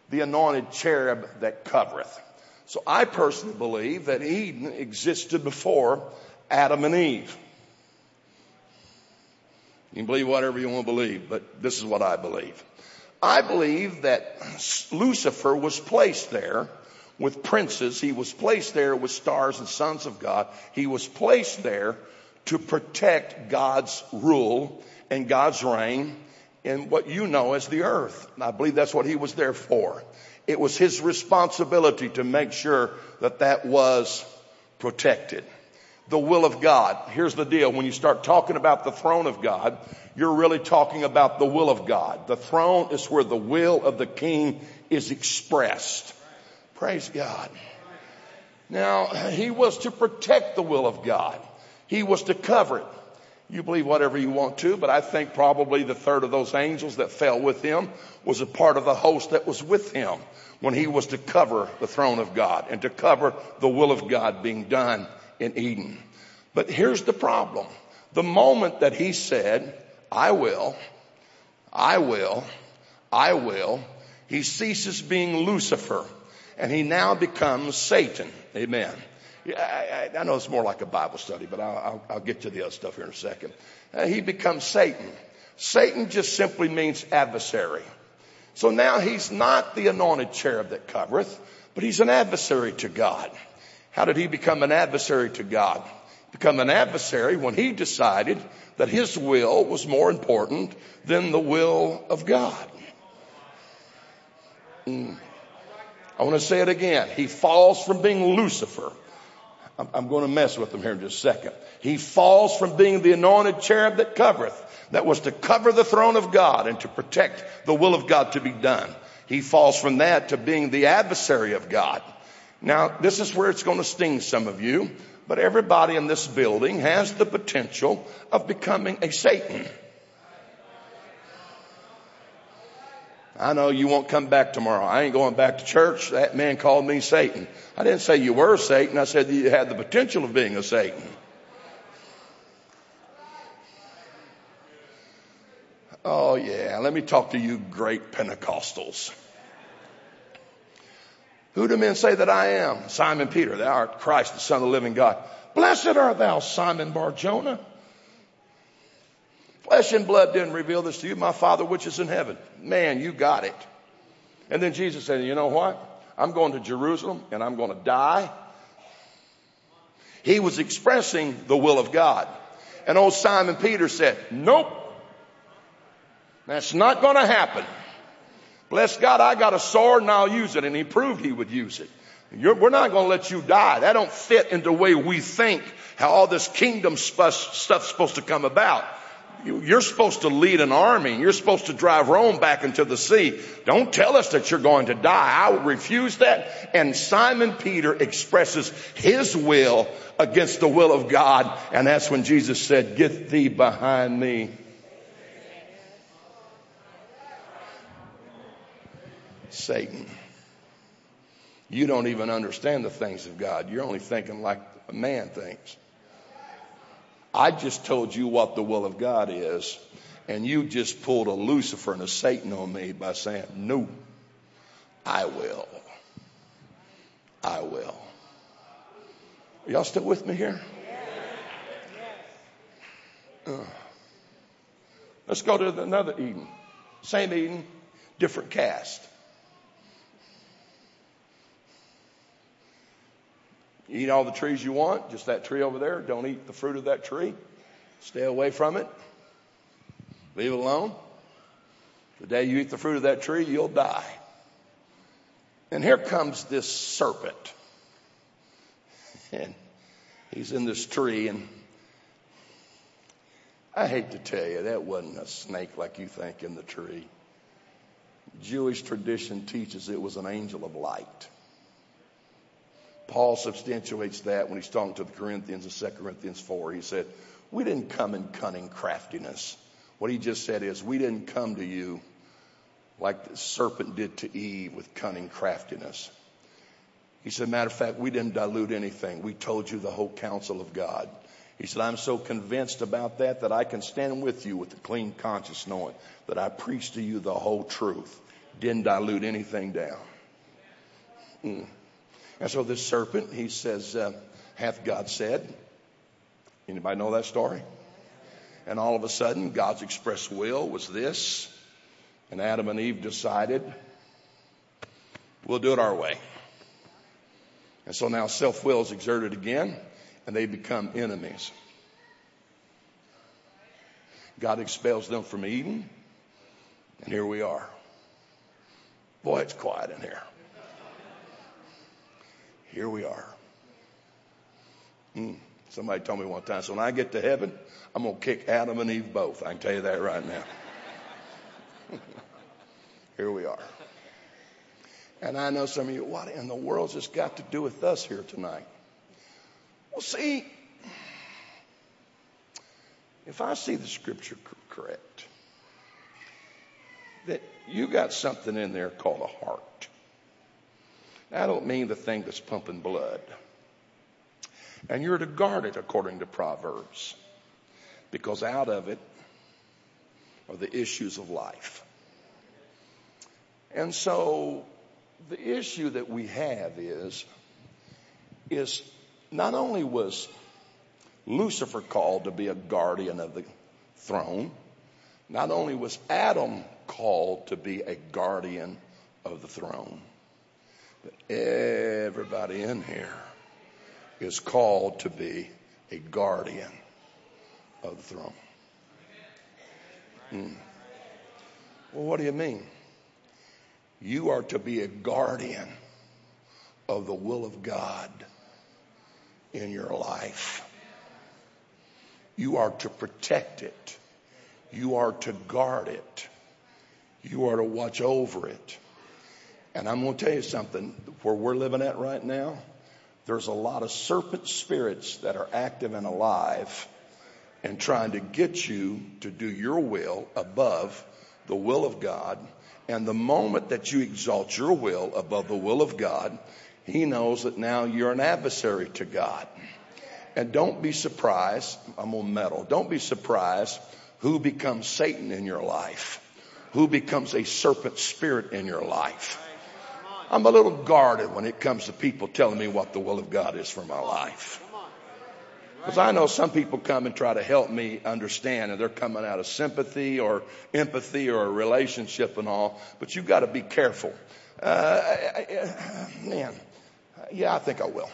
the anointed cherub that covereth. So I personally believe that Eden existed before Adam and Eve. You can believe whatever you want to believe, but this is what I believe. I believe that Lucifer was placed there with princes. He was placed there with stars and sons of God. He was placed there to protect God's rule and God's reign in what you know as the earth. I believe that's what he was there for. It was his responsibility to make sure that that was protected. The will of God. Here's the deal. When you start talking about the throne of God, you're really talking about the will of God. The throne is where the will of the king is expressed. Praise God. Now, he was to protect the will of God. He was to cover it. You believe whatever you want to, but I think probably the third of those angels that fell with him was a part of the host that was with him when he was to cover the throne of God and to cover the will of God being done in Eden. But here's the problem. The moment that he said, I will, I will, I will, he ceases being Lucifer and he now becomes Satan. Amen. I, I, I know it's more like a Bible study, but I'll, I'll, I'll get to the other stuff here in a second. Uh, he becomes Satan. Satan just simply means adversary. So now he's not the anointed cherub that covereth, but he's an adversary to God. How did he become an adversary to God? Become an adversary when he decided that his will was more important than the will of God. Mm. I want to say it again. He falls from being Lucifer. I'm, I'm going to mess with him here in just a second. He falls from being the anointed cherub that covereth, that was to cover the throne of God and to protect the will of God to be done. He falls from that to being the adversary of God. Now, this is where it's going to sting some of you, but everybody in this building has the potential of becoming a Satan. I know you won't come back tomorrow. I ain't going back to church. That man called me Satan. I didn't say you were Satan. I said you had the potential of being a Satan. Oh yeah. Let me talk to you great Pentecostals. Who do men say that I am? Simon Peter, thou art Christ, the son of the living God. Blessed art thou, Simon Barjona. Flesh and blood didn't reveal this to you. My Father which is in heaven. Man, you got it. And then Jesus said, you know what? I'm going to Jerusalem and I'm going to die. He was expressing the will of God. And old Simon Peter said, nope. That's not going to happen. Bless God, I got a sword and I'll use it. And he proved he would use it. You're, we're not going to let you die. That don't fit into the way we think how all this kingdom stuff's supposed to come about. You're supposed to lead an army. You're supposed to drive Rome back into the sea. Don't tell us that you're going to die. I would refuse that. And Simon Peter expresses his will against the will of God. And that's when Jesus said, get thee behind me. Satan. you don't even understand the things of God. You're only thinking like a man thinks. I just told you what the will of God is, and you just pulled a Lucifer and a Satan on me by saying, No, I will. I will. Are y'all still with me here? Uh, let's go to another Eden. Same Eden, different cast. You eat all the trees you want, just that tree over there. Don't eat the fruit of that tree. Stay away from it. Leave it alone. The day you eat the fruit of that tree, you'll die. And here comes this serpent. And he's in this tree, and I hate to tell you, that wasn't a snake like you think in the tree. Jewish tradition teaches it was an angel of light. Paul substantiates that when he's talking to the Corinthians in 2 Corinthians 4. He said, We didn't come in cunning craftiness. What he just said is, We didn't come to you like the serpent did to Eve with cunning craftiness. He said, Matter of fact, we didn't dilute anything. We told you the whole counsel of God. He said, I'm so convinced about that that I can stand with you with a clean conscience knowing that I preached to you the whole truth. Didn't dilute anything down. Mm. And so this serpent, he says, uh, hath God said. Anybody know that story? And all of a sudden, God's express will was this. And Adam and Eve decided, we'll do it our way. And so now self will is exerted again and they become enemies. God expels them from Eden, and here we are. Boy, it's quiet in here. Here we are. Mm. Somebody told me one time, so when I get to heaven, I'm going to kick Adam and Eve both. I can tell you that right now. here we are. And I know some of you, what in the world's this got to do with us here tonight? Well, see, if I see the scripture correct, that you got something in there called a heart. I don't mean the thing that's pumping blood. And you're to guard it according to Proverbs, because out of it are the issues of life. And so the issue that we have is, is not only was Lucifer called to be a guardian of the throne, not only was Adam called to be a guardian of the throne, but everybody in here is called to be a guardian of the throne. Hmm. Well, what do you mean? You are to be a guardian of the will of God in your life. You are to protect it. You are to guard it. You are to watch over it. And I'm going to tell you something where we're living at right now, there's a lot of serpent spirits that are active and alive and trying to get you to do your will above the will of God. And the moment that you exalt your will above the will of God, he knows that now you're an adversary to God. And don't be surprised, I'm on metal, don't be surprised who becomes Satan in your life, who becomes a serpent spirit in your life. I'm a little guarded when it comes to people telling me what the will of God is for my life. Because I know some people come and try to help me understand, and they're coming out of sympathy or empathy or a relationship and all, but you've got to be careful. Uh, I, I, man, yeah, I think I will.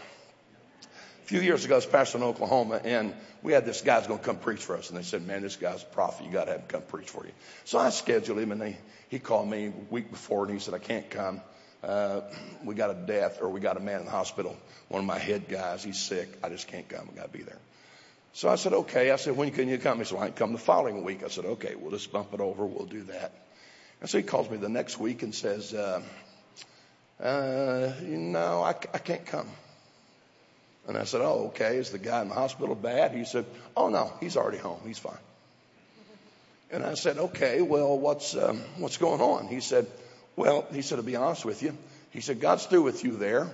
A few years ago, I was pastoring in Oklahoma, and we had this guy's going to come preach for us. And they said, man, this guy's a prophet. You got to have him come preach for you. So I scheduled him, and they, he called me a week before, and he said, I can't come. Uh, we got a death, or we got a man in the hospital. One of my head guys, he's sick. I just can't come. I got to be there. So I said, okay. I said, when can you come? He said, well, I can come the following week. I said, okay, we'll just bump it over. We'll do that. And so he calls me the next week and says, uh, uh, no, I, I can't come. And I said, oh, okay. Is the guy in the hospital bad? He said, oh, no, he's already home. He's fine. And I said, okay, well, what's, um, what's going on? He said, well, he said, to be honest with you, He said, God's through with you there,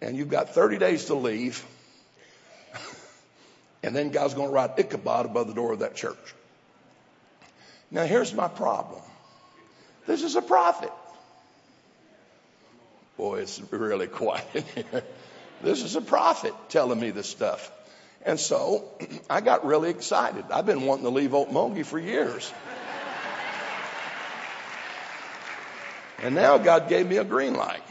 and you've got 30 days to leave. and then God's going to write Ichabod above the door of that church. Now, here's my problem this is a prophet. Boy, it's really quiet here. This is a prophet telling me this stuff. And so I got really excited. I've been wanting to leave Okmulgee for years. And now God gave me a green light.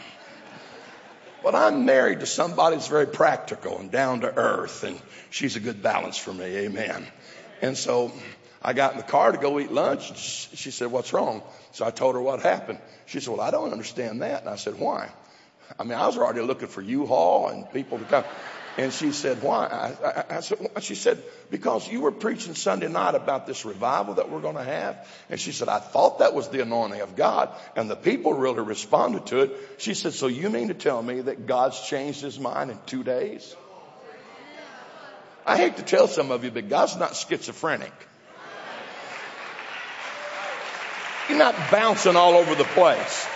But I'm married to somebody that's very practical and down to earth, and she's a good balance for me. Amen. And so I got in the car to go eat lunch. She said, What's wrong? So I told her what happened. She said, Well, I don't understand that. And I said, Why? I mean, I was already looking for U-Haul and people to come. And she said, why? I, I, I said, she said, because you were preaching Sunday night about this revival that we're going to have. And she said, I thought that was the anointing of God and the people really responded to it. She said, so you mean to tell me that God's changed his mind in two days? I hate to tell some of you, but God's not schizophrenic. You're not bouncing all over the place.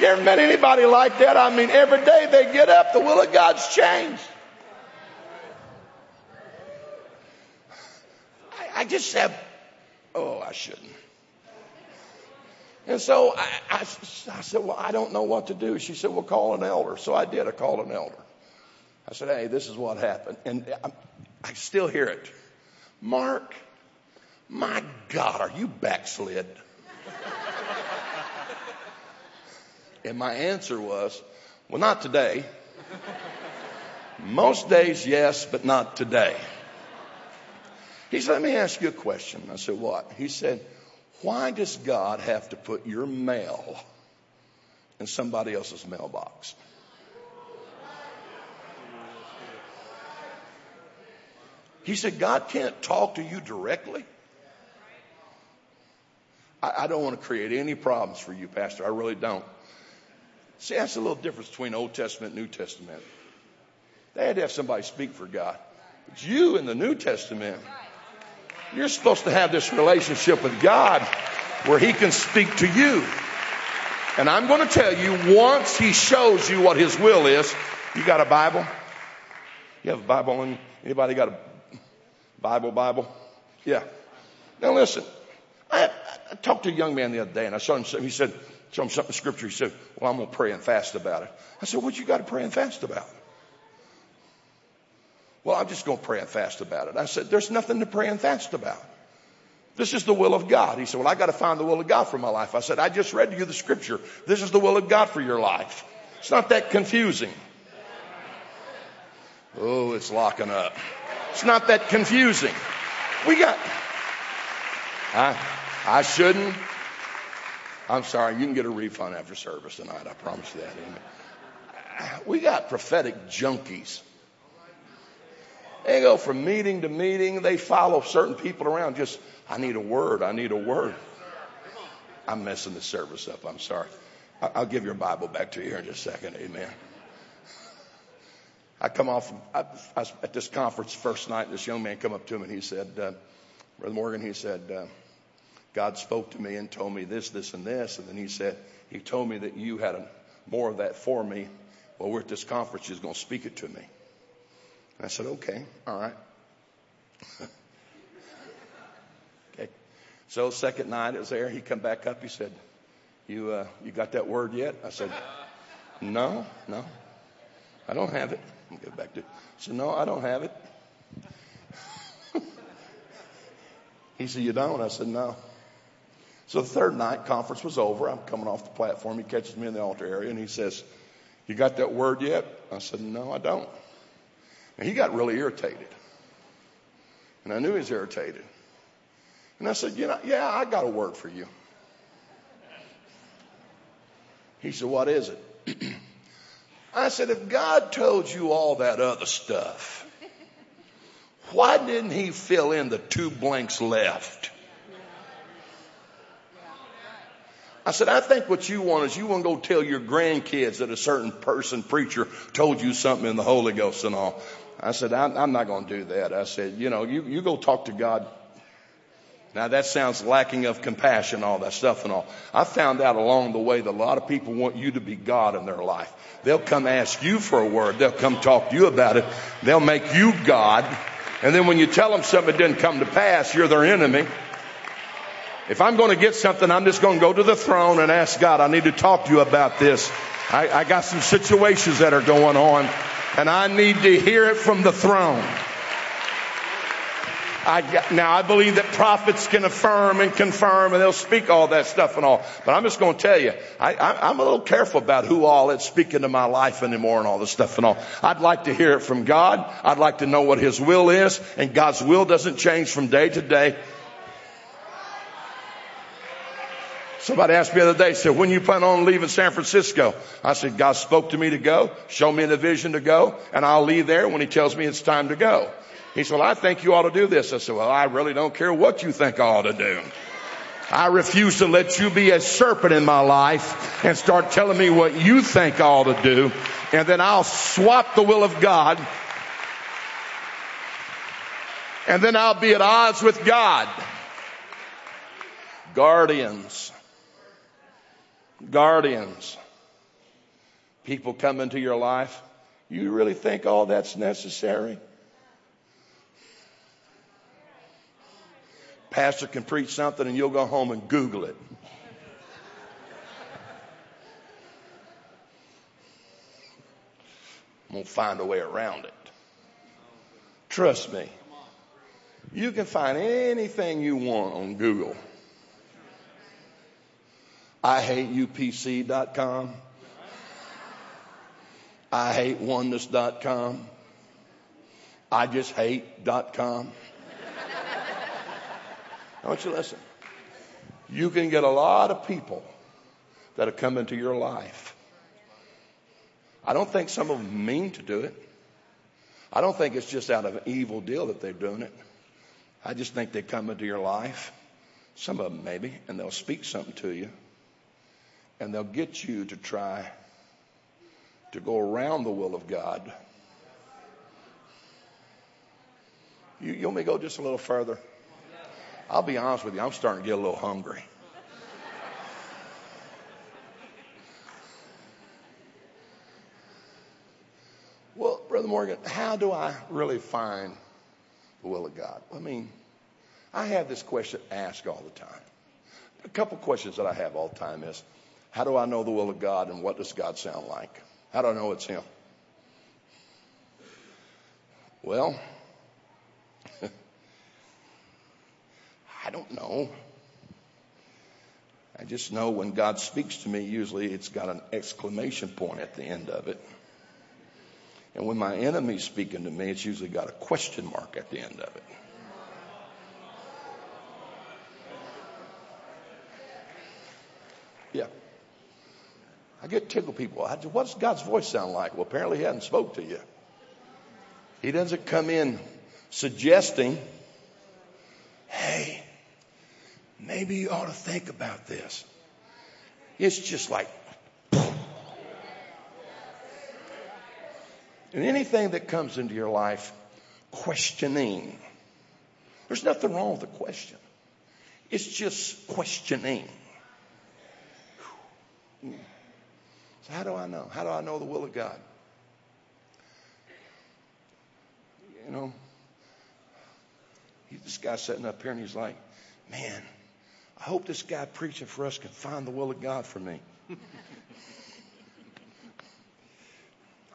You ever met anybody like that? I mean, every day they get up, the will of God's changed. I, just said, oh, I shouldn't. And so I, I, I, said, Well, I don't know what to do. She said, Well, call an elder. So I did. I called an elder. I said, Hey, this is what happened. And I, I still hear it. Mark, my God, are you backslid? And my answer was, well, not today. Most days, yes, but not today. He said, let me ask you a question. I said, what? He said, why does God have to put your mail in somebody else's mailbox? He said, God can't talk to you directly. I, I don't want to create any problems for you, Pastor. I really don't. See, that's a little difference between Old Testament and New Testament. They had to have somebody speak for God. But you in the New Testament, you're supposed to have this relationship with God where He can speak to you. And I'm going to tell you, once He shows you what His will is, you got a Bible? You have a Bible? And anybody got a Bible? Bible? Yeah. Now listen, I, I talked to a young man the other day, and I saw him. something. He said, Show him something in scripture. He said, well, I'm going to pray and fast about it. I said, what you got to pray and fast about? Well, I'm just going to pray and fast about it. I said, there's nothing to pray and fast about. This is the will of God. He said, well, I got to find the will of God for my life. I said, I just read to you the scripture. This is the will of God for your life. It's not that confusing. Oh, it's locking up. It's not that confusing. We got, I, I shouldn't I'm sorry, you can get a refund after service tonight. I promise you that. We got prophetic junkies. They go from meeting to meeting. They follow certain people around. Just, I need a word. I need a word. I'm messing the service up. I'm sorry. I'll give your Bible back to you here in just a second. Amen. I come off I, I was at this conference first night. This young man come up to me and he said, uh, Brother Morgan, he said, uh, God spoke to me and told me this, this, and this. And then he said, He told me that you had a, more of that for me. Well, we're at this conference. He's going to speak it to me. I said, Okay, all right. okay. So second night it was there. He come back up. He said, "You uh, you got that word yet?" I said, "No, no, I don't have it." I'll get back to. It. Said, "No, I don't have it." he said, "You don't?" I said, "No." So the third night, conference was over. I'm coming off the platform. He catches me in the altar area and he says, You got that word yet? I said, No, I don't. And he got really irritated. And I knew he was irritated. And I said, You know, yeah, I got a word for you. He said, What is it? I said, If God told you all that other stuff, why didn't he fill in the two blanks left? I said, I think what you want is you want to go tell your grandkids that a certain person, preacher, told you something in the Holy Ghost and all. I said, I'm, I'm not going to do that. I said, you know, you, you go talk to God Now that sounds lacking of compassion, all that stuff and all. I found out along the way that a lot of people want you to be God in their life. They'll come ask you for a word. They'll come talk to you about it. They'll make you God. And then when you tell them something didn't come to pass, you're their enemy. If I'm going to get something, I'm just going to go to the throne and ask God, I need to talk to you about this. I, I got some situations that are going on and I need to hear it from the throne. I, now I believe that prophets can affirm and confirm and they'll speak all that stuff and all. But I'm just going to tell you, I, I'm a little careful about who all is speaking to my life anymore and all this stuff and all. I'd like to hear it from God. I'd like to know what His will is and God's will doesn't change from day to day. Somebody asked me the other day, said, when you plan on leaving San Francisco? I said, God spoke to me to go, show me the vision to go, and I'll leave there when He tells me it's time to go. He said, well, I think you ought to do this. I said, well, I really don't care what you think I ought to do. I refuse to let you be a serpent in my life and start telling me what you think I ought to do. And then I'll swap the will of God. And then I'll be at odds with God. Guardians. Guardians. People come into your life. You really think all that's necessary? Pastor can preach something and you'll go home and Google it. I'm going to find a way around it. Trust me. You can find anything you want on Google. I hate UPC.com. I hate oneness.com. I just hate.com. I want you to listen. You can get a lot of people that have come into your life. I don't think some of them mean to do it. I don't think it's just out of an evil deal that they're doing it. I just think they come into your life, some of them maybe, and they'll speak something to you. And they'll get you to try to go around the will of God. You, you want me to go just a little further? I'll be honest with you, I'm starting to get a little hungry. Well, Brother Morgan, how do I really find the will of God? I mean, I have this question asked all the time. A couple questions that I have all the time is, how do I know the will of God and what does God sound like? How do I know it's Him? Well, I don't know. I just know when God speaks to me, usually it's got an exclamation point at the end of it. And when my enemy's speaking to me, it's usually got a question mark at the end of it. Yeah. I get tickled people. What does God's voice sound like? Well, apparently he hasn't spoke to you. He doesn't come in suggesting, hey, maybe you ought to think about this. It's just like, and anything that comes into your life questioning, there's nothing wrong with a question. It's just questioning. So how do I know? How do I know the will of God? You know, He's this guy sitting up here and he's like, man, I hope this guy preaching for us can find the will of God for me.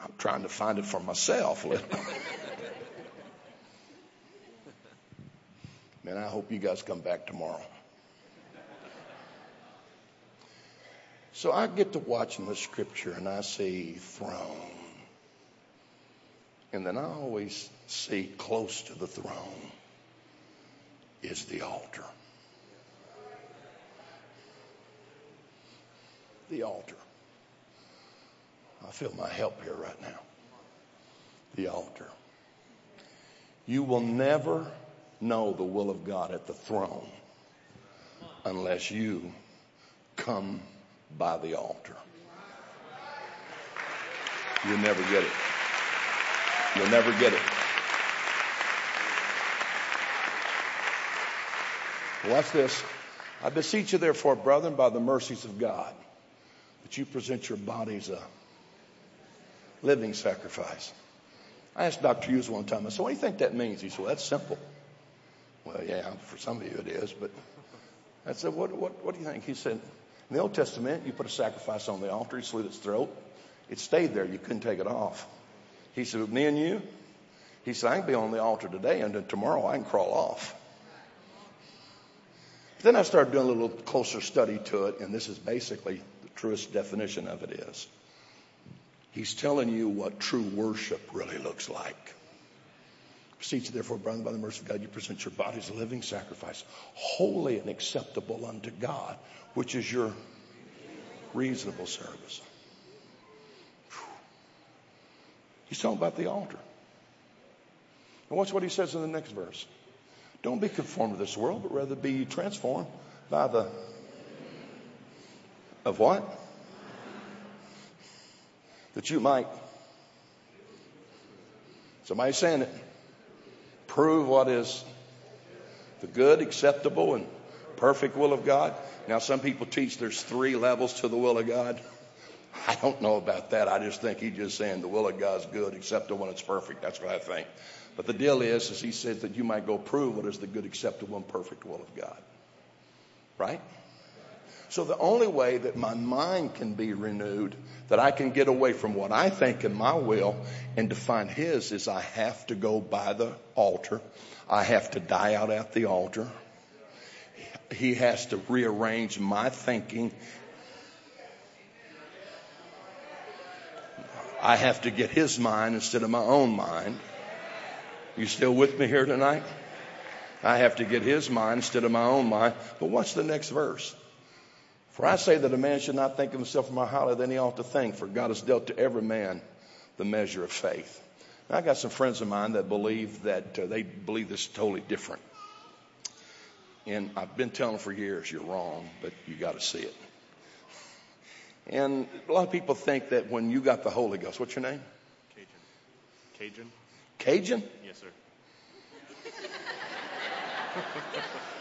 I'm trying to find it for myself. Man, I hope you guys come back tomorrow. So I get to watching the scripture and I see throne. And then I always see close to the throne is the altar. the altar. I feel my help here right now. The altar. You will never know the will of God at the throne unless you come by the altar. You'll never get it. You'll never get it. Watch this. I beseech you, therefore, brethren, by the mercies of God, that you present your bodies a living sacrifice. I asked Dr. Hughes one time, I said, what do you think that means? He said, well, that's simple. Well, yeah, for some of you it is, but I said, what, what, what do you think? He said, in the Old Testament, you put a sacrifice on the altar, you slit its throat. It stayed there. You couldn't take it off. He said, me and you? He said, I can be on the altar today and then tomorrow I can crawl off. Then I started doing a little closer study to it, and this is basically the truest definition of it is. He's telling you what true worship really looks like. Beseech therefore, brother, by the mercy of God, you present your bodies a living sacrifice, holy and acceptable unto God, which is your reasonable service. He's talking about the altar. And watch what he says in the next verse. Don't be conformed to this world, but rather be transformed by the of what? That you might. Somebody saying it. Prove what is the good, acceptable, and perfect will of God. Now, some people teach there's three levels to the will of God. I don't know about that. I just think he's just saying the will of God's good, acceptable, and it's perfect. That's what I think. But the deal is, is he says that you might go prove what is the good, acceptable, and perfect will of God. Right? So the only way that my mind can be renewed, that I can get away from what I think in my will and to find his is I have to go by the altar. I have to die out at the altar. He has to rearrange my thinking. I have to get his mind instead of my own mind. You still with me here tonight? I have to get his mind instead of my own mind. But what's the next verse? For I say that a man should not think of himself more highly than he ought to think, for God has dealt to every man the measure of faith. Now, I got some friends of mine that believe that uh, they believe this is totally different. And I've been telling them for years, you're wrong, but you got to see it. And a lot of people think that when you got the Holy Ghost, what's your name? Cajun. Cajun? Cajun? Yes, sir.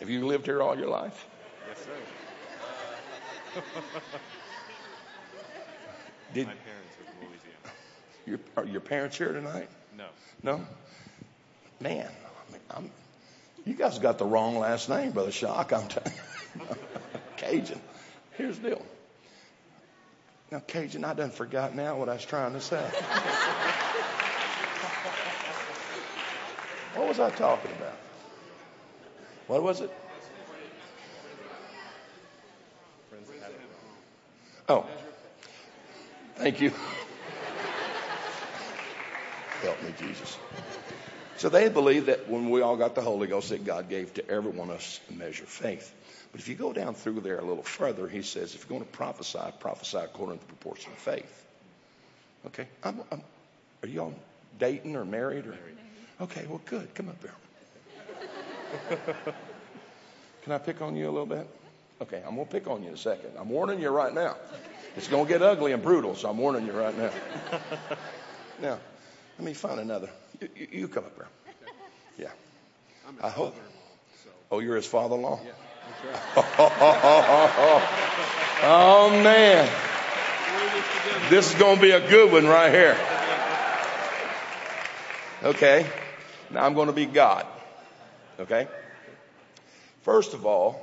Have you lived here all your life? Yes, sir. Did My parents are from Louisiana. your, are your parents here tonight? No. No? Man, I mean, I'm, you guys got the wrong last name, Brother Shock. I'm telling you. Cajun. Here's the deal. Now, Cajun, I done forgot now what I was trying to say. what was I talking about? What was it? Friends that had it. Oh, thank you. Help me, Jesus. So they believe that when we all got the Holy Ghost, that God gave to every one of us a measure of faith. But if you go down through there a little further, he says, if you're going to prophesy, prophesy according to the proportion of faith. Okay, I'm, I'm, are you all dating or married or? Okay, well, good. Come up here. Can I pick on you a little bit? Okay, I'm going to pick on you in a second. I'm warning you right now. It's going to get ugly and brutal, so I'm warning you right now. Now, let me find another. You, you, you come up here. Yeah. I hope. Oh, you're his father-in-law. oh man, this is going to be a good one right here. Okay. Now I'm going to be God. Okay. First of all,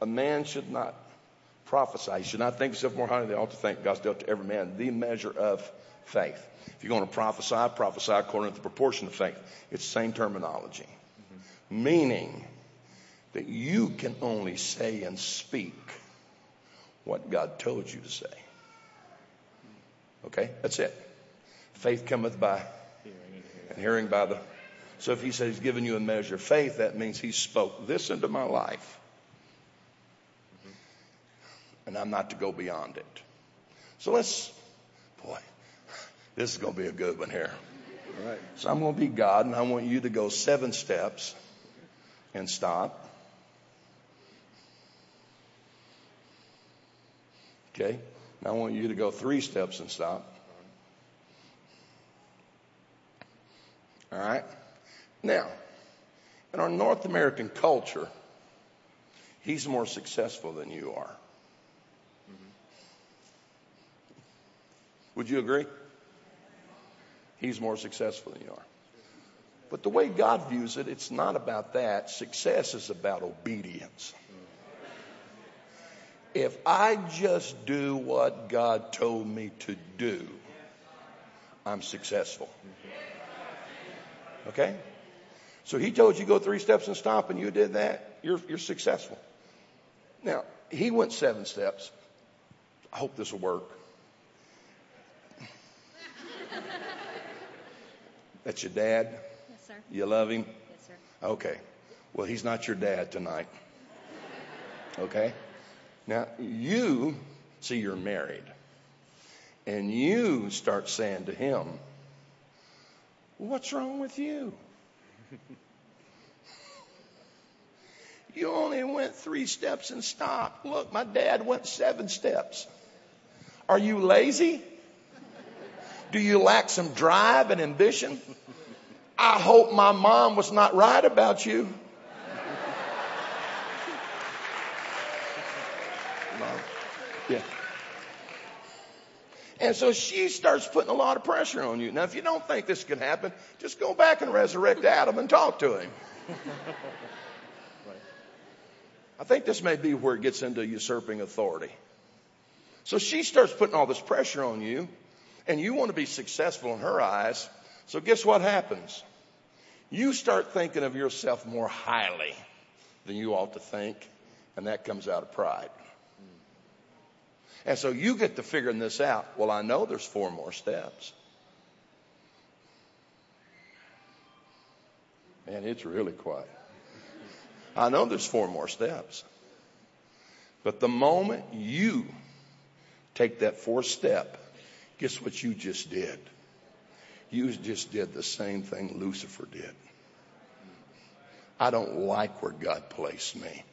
a man should not prophesy. He should not think himself more highly than he ought to think. God's dealt to every man the measure of faith. If you're going to prophesy, prophesy according to the proportion of faith. It's the same terminology. Mm-hmm. Meaning that you can only say and speak what God told you to say. Okay? That's it. Faith cometh by Hearing and hearing. and hearing by the. So if he says he's given you a measure of faith, that means he spoke this into my life. And I'm not to go beyond it. So let's, boy, this is going to be a good one here. All right. So I'm going to be God, and I want you to go seven steps and stop. Okay? Now I want you to go three steps and stop. All right? Now, In our North American culture, he's more successful than you are. Would you agree? He's more successful than you are. But the way God views it, it's not about that. Success is about obedience. If I just do what God told me to do, I'm successful. Okay? So he told you go three steps and stop and you did that, you're, you're successful. Now, he went seven steps. I hope this will work. That's your dad? Yes, sir. You love him? Yes, sir. Okay. Well, he's not your dad tonight. Okay? Now, you, see, you're married. And you start saying to him, What's wrong with you? You only went three steps and stopped. Look, my dad went seven steps. Are you lazy? Do you lack some drive and ambition? I hope my mom was not right about you. Mom. Yeah. And so she starts putting a lot of pressure on you. Now, if you don't think this could happen, just go back and resurrect Adam and talk to him. I think this may be where it gets into usurping authority. So she starts putting all this pressure on you, and you want to be successful in her eyes. So guess what happens? You start thinking of yourself more highly than you ought to think, and that comes out of pride. And so you get to figuring this out. Well, I know there's four more steps. Man, it's really quiet. I know there's four more steps. But the moment you take that fourth step, guess what you just did? You just did the same thing Lucifer did. I don't like where God placed me.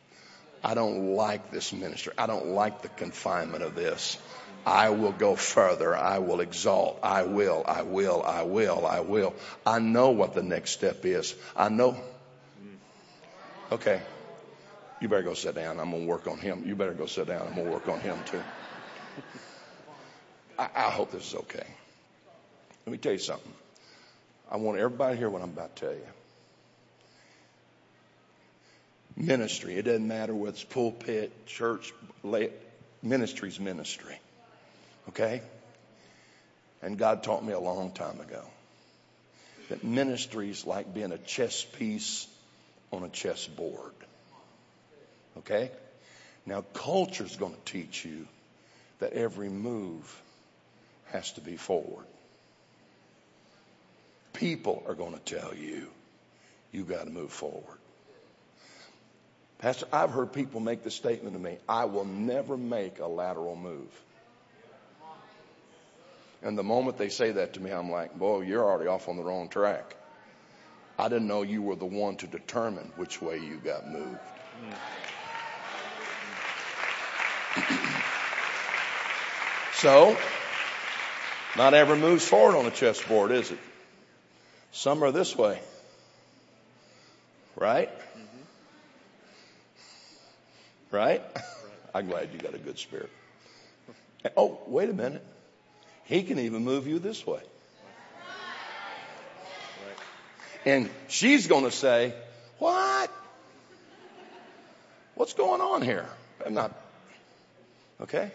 I don't like this ministry. I don't like the confinement of this. I will go further. I will exalt. I will. I will. I will. I will. I know what the next step is. I know. Okay. You better go sit down. I'm going to work on him. You better go sit down. I'm going to work on him too. I, I hope this is okay. Let me tell you something. I want everybody to hear what I'm about to tell you. Ministry, it doesn't matter whether it's pulpit, church, ministry's ministry. Okay? And God taught me a long time ago that ministry is like being a chess piece on a chessboard. Okay? Now, culture's going to teach you that every move has to be forward. People are going to tell you you got to move forward. Pastor, I've heard people make the statement to me, I will never make a lateral move. And the moment they say that to me, I'm like, boy, you're already off on the wrong track. I didn't know you were the one to determine which way you got moved. so, not every moves forward on a chessboard, is it? Some are this way. Right? Right? I'm glad you got a good spirit. Oh, wait a minute. He can even move you this way. And she's going to say, What? What's going on here? I'm not. Okay?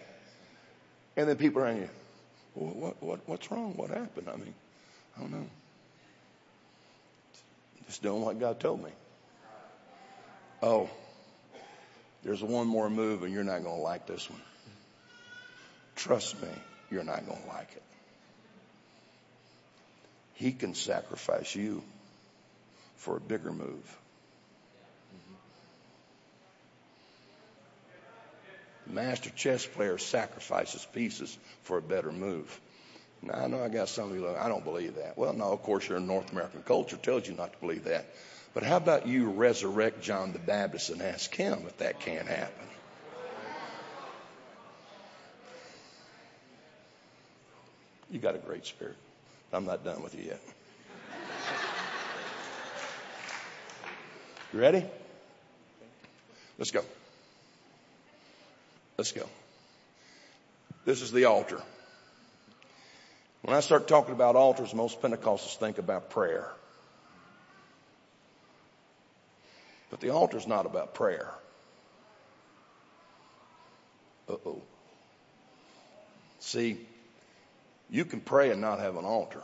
And then people around you. What, what, what's wrong? What happened? I mean, I don't know. Just doing what God told me. Oh, there's one more move and you're not going to like this one. Trust me, you're not going to like it. He can sacrifice you for a bigger move. The master chess player sacrifices pieces for a better move. Now, I know I got some of you I don't believe that. Well, no, of course, your North American culture tells you not to believe that. But how about you resurrect John the Baptist and ask him if that can't happen? You got a great spirit. I'm not done with you yet. You ready? Let's go. Let's go. This is the altar. When I start talking about altars, most Pentecostals think about prayer. But the altar's not about prayer. Uh oh. See, you can pray and not have an altar.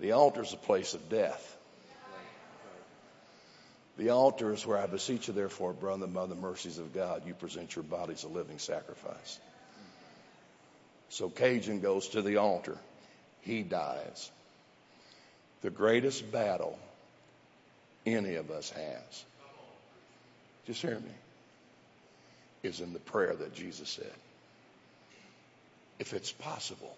The altar is a place of death. The altar is where I beseech you, therefore, brother, by the mercies of God, you present your bodies a living sacrifice. So Cajun goes to the altar. He dies. The greatest battle any of us has, just hear me, is in the prayer that Jesus said. If it's possible,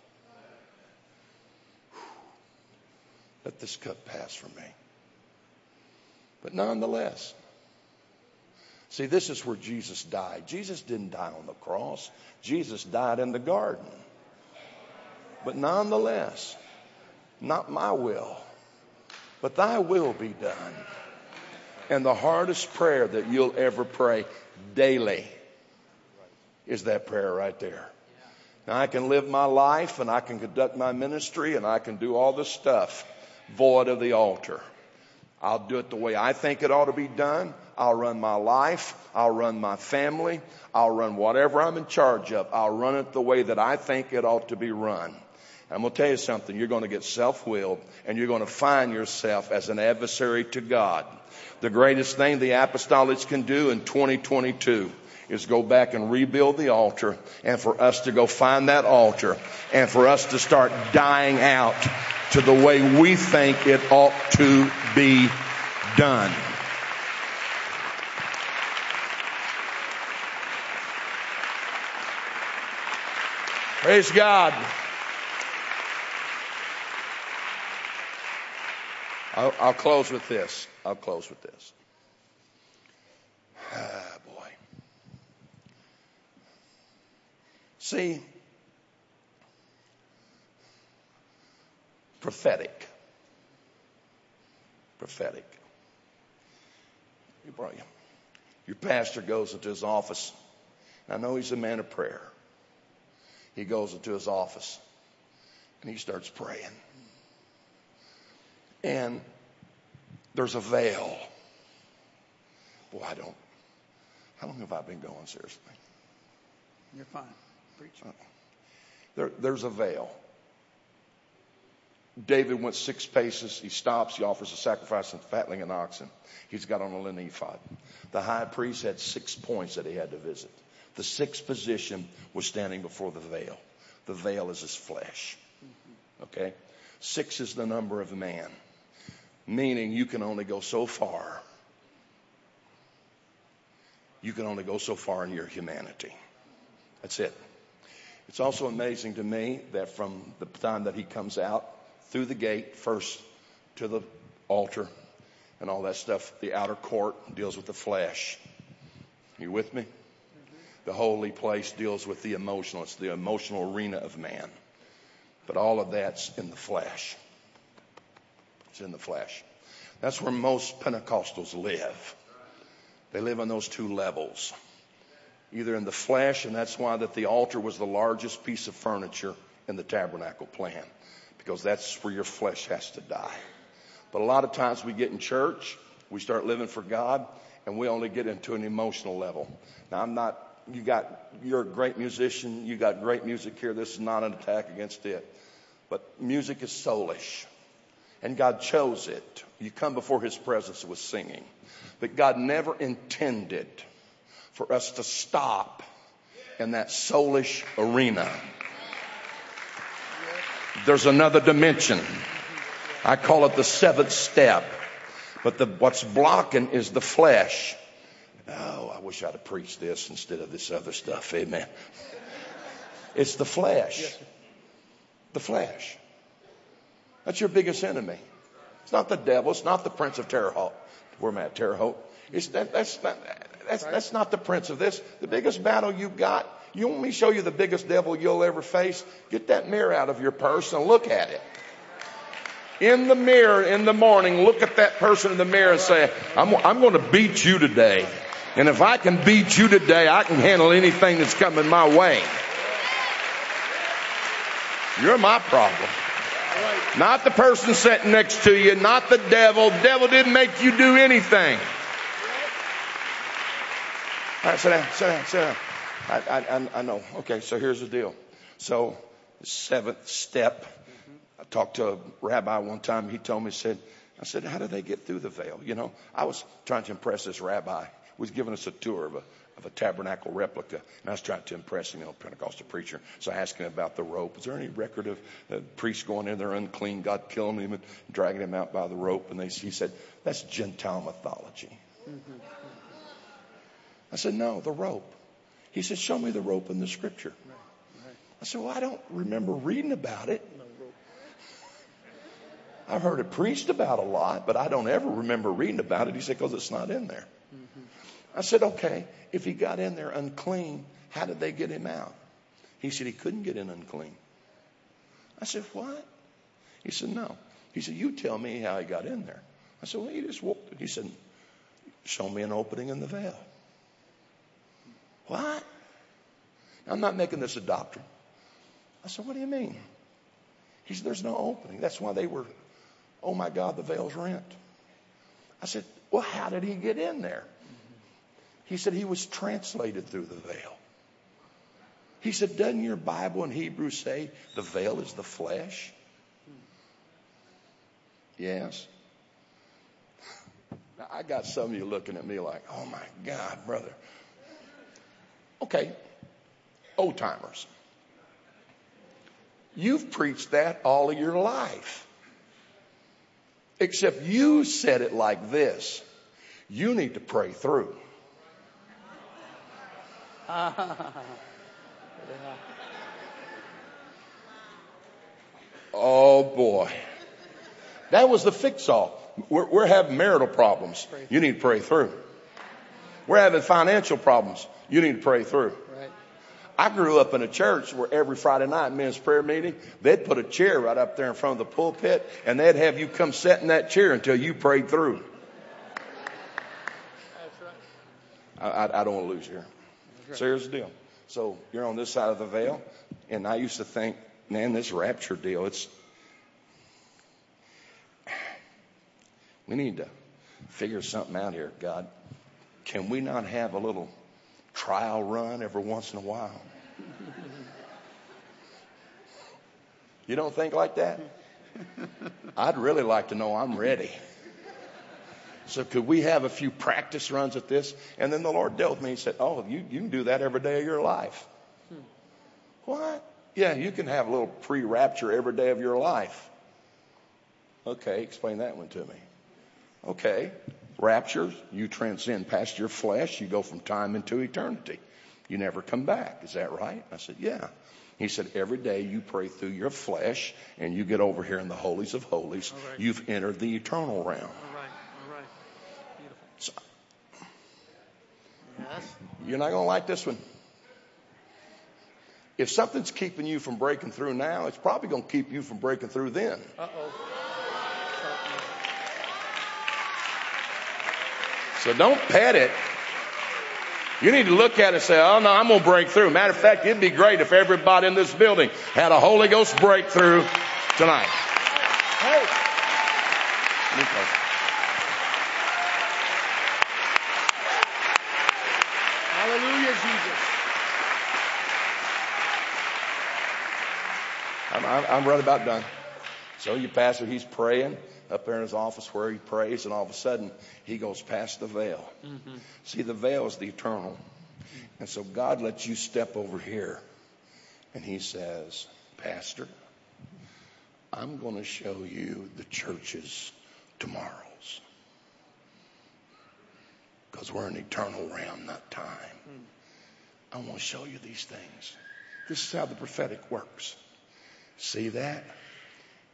let this cup pass from me. But nonetheless, see, this is where Jesus died. Jesus didn't die on the cross, Jesus died in the garden. But nonetheless, not my will, but thy will be done. And the hardest prayer that you'll ever pray daily is that prayer right there. Now I can live my life and I can conduct my ministry and I can do all this stuff void of the altar. I'll do it the way I think it ought to be done. I'll run my life. I'll run my family. I'll run whatever I'm in charge of. I'll run it the way that I think it ought to be run. I'm going to tell you something. You're going to get self-willed and you're going to find yourself as an adversary to God. The greatest thing the apostolics can do in 2022 is go back and rebuild the altar and for us to go find that altar and for us to start dying out to the way we think it ought to be done. Praise God. I'll, I'll, close with this. I'll close with this. Ah, boy. See, prophetic. Prophetic. You brought you. Your pastor goes into his office. I know he's a man of prayer. He goes into his office and he starts praying. And there's a veil. Boy, I don't. How long have I been going, seriously? You're fine. Preach. Uh, there, there's a veil. David went six paces. He stops. He offers a sacrifice of fatling and oxen. He's got on a linen ephod. The high priest had six points that he had to visit. The sixth position was standing before the veil. The veil is his flesh. Okay? Six is the number of man, meaning you can only go so far. You can only go so far in your humanity. That's it. It's also amazing to me that from the time that he comes out through the gate first to the altar and all that stuff. The outer court deals with the flesh. You with me? Mm-hmm. The holy place deals with the emotional. It's the emotional arena of man. But all of that's in the flesh. It's in the flesh. That's where most Pentecostals live. They live on those two levels. Either in the flesh, and that's why that the altar was the largest piece of furniture in the tabernacle plan because that's where your flesh has to die. But a lot of times we get in church, we start living for God, and we only get into an emotional level. Now I'm not, you got, you're a great musician, you got great music here. This is not an attack against it. But music is soulish. And God chose it. You come before His presence with singing. But God never intended for us to stop in that soulish arena there's another dimension. I call it the seventh step. But the, what's blocking is the flesh. Oh, I wish I'd have preached this instead of this other stuff. Amen. It's the flesh. The flesh. That's your biggest enemy. It's not the devil. It's not the prince of Terre Haute. Where am I at? Terre Haute. It's that, that's, not, that's, that's not the prince of this. The biggest battle you've got you want me to show you the biggest devil you'll ever face? Get that mirror out of your purse and look at it. in the mirror in the morning, look at that person in the mirror and say, I'm, I'm going to beat you today. And if I can beat you today, I can handle anything that's coming my way. You're my problem. Not the person sitting next to you, not the devil. Devil didn't make you do anything. All right, sit down, sit down, sit down. I, I, I know. Okay, so here's the deal. So, seventh step. I talked to a rabbi one time. He told me, said, I said, how do they get through the veil? You know, I was trying to impress this rabbi. He was giving us a tour of a, of a tabernacle replica, and I was trying to impress him, you know, Pentecostal preacher. So I asked him about the rope. Is there any record of uh, priests going in there unclean, God killing him and dragging him out by the rope? And they, he said, that's Gentile mythology. I said, no, the rope. He said, show me the rope in the scripture. I said, well, I don't remember reading about it. I've heard it preached about a lot, but I don't ever remember reading about it. He said, because it's not in there. I said, okay, if he got in there unclean, how did they get him out? He said, he couldn't get in unclean. I said, what? He said, no. He said, you tell me how he got in there. I said, well, he just walked. He said, show me an opening in the veil. What? I'm not making this a doctrine. I said, what do you mean? He said, there's no opening. That's why they were, oh my God, the veil's rent. I said, well, how did he get in there? He said he was translated through the veil. He said, doesn't your Bible in Hebrew say the veil is the flesh? Yes. Now, I got some of you looking at me like, oh my God, brother. Okay, old timers. You've preached that all of your life. Except you said it like this. You need to pray through. Oh boy. That was the fix all. We're, we're having marital problems. You need to pray through. We're having financial problems. You need to pray through. Right. I grew up in a church where every Friday night men's prayer meeting, they'd put a chair right up there in front of the pulpit and they'd have you come sit in that chair until you prayed through. I, I, I don't want to lose you here. Here's the deal. So you're on this side of the veil, and I used to think, man, this rapture deal, it's, we need to figure something out here, God. Can we not have a little trial run every once in a while? You don't think like that? I'd really like to know I'm ready. So could we have a few practice runs at this? And then the Lord dealt with me. and said, Oh, you, you can do that every day of your life. What? Yeah, you can have a little pre-rapture every day of your life. Okay, explain that one to me. Okay, rapture, you transcend past your flesh. You go from time into eternity. You never come back. Is that right? I said, yeah. He said, every day you pray through your flesh and you get over here in the holies of holies, right. you've entered the eternal realm. All right. All right. Beautiful. So, Yes. You're not going to like this one. If something's keeping you from breaking through now, it's probably going to keep you from breaking through then. Uh oh. So don't pet it. You need to look at it and say, oh no, I'm going to break through. Matter of fact, it'd be great if everybody in this building had a Holy Ghost breakthrough tonight. Hey. Let me close. Hallelujah, Jesus. I'm, I'm, right about done. So your pastor, he's praying up there in his office where he prays, and all of a sudden he goes past the veil. Mm-hmm. See, the veil is the eternal. And so God lets you step over here, and he says, Pastor, I'm going to show you the church's tomorrows. Because we're in eternal realm, not time. Hmm. I want to show you these things. This is how the prophetic works. See that?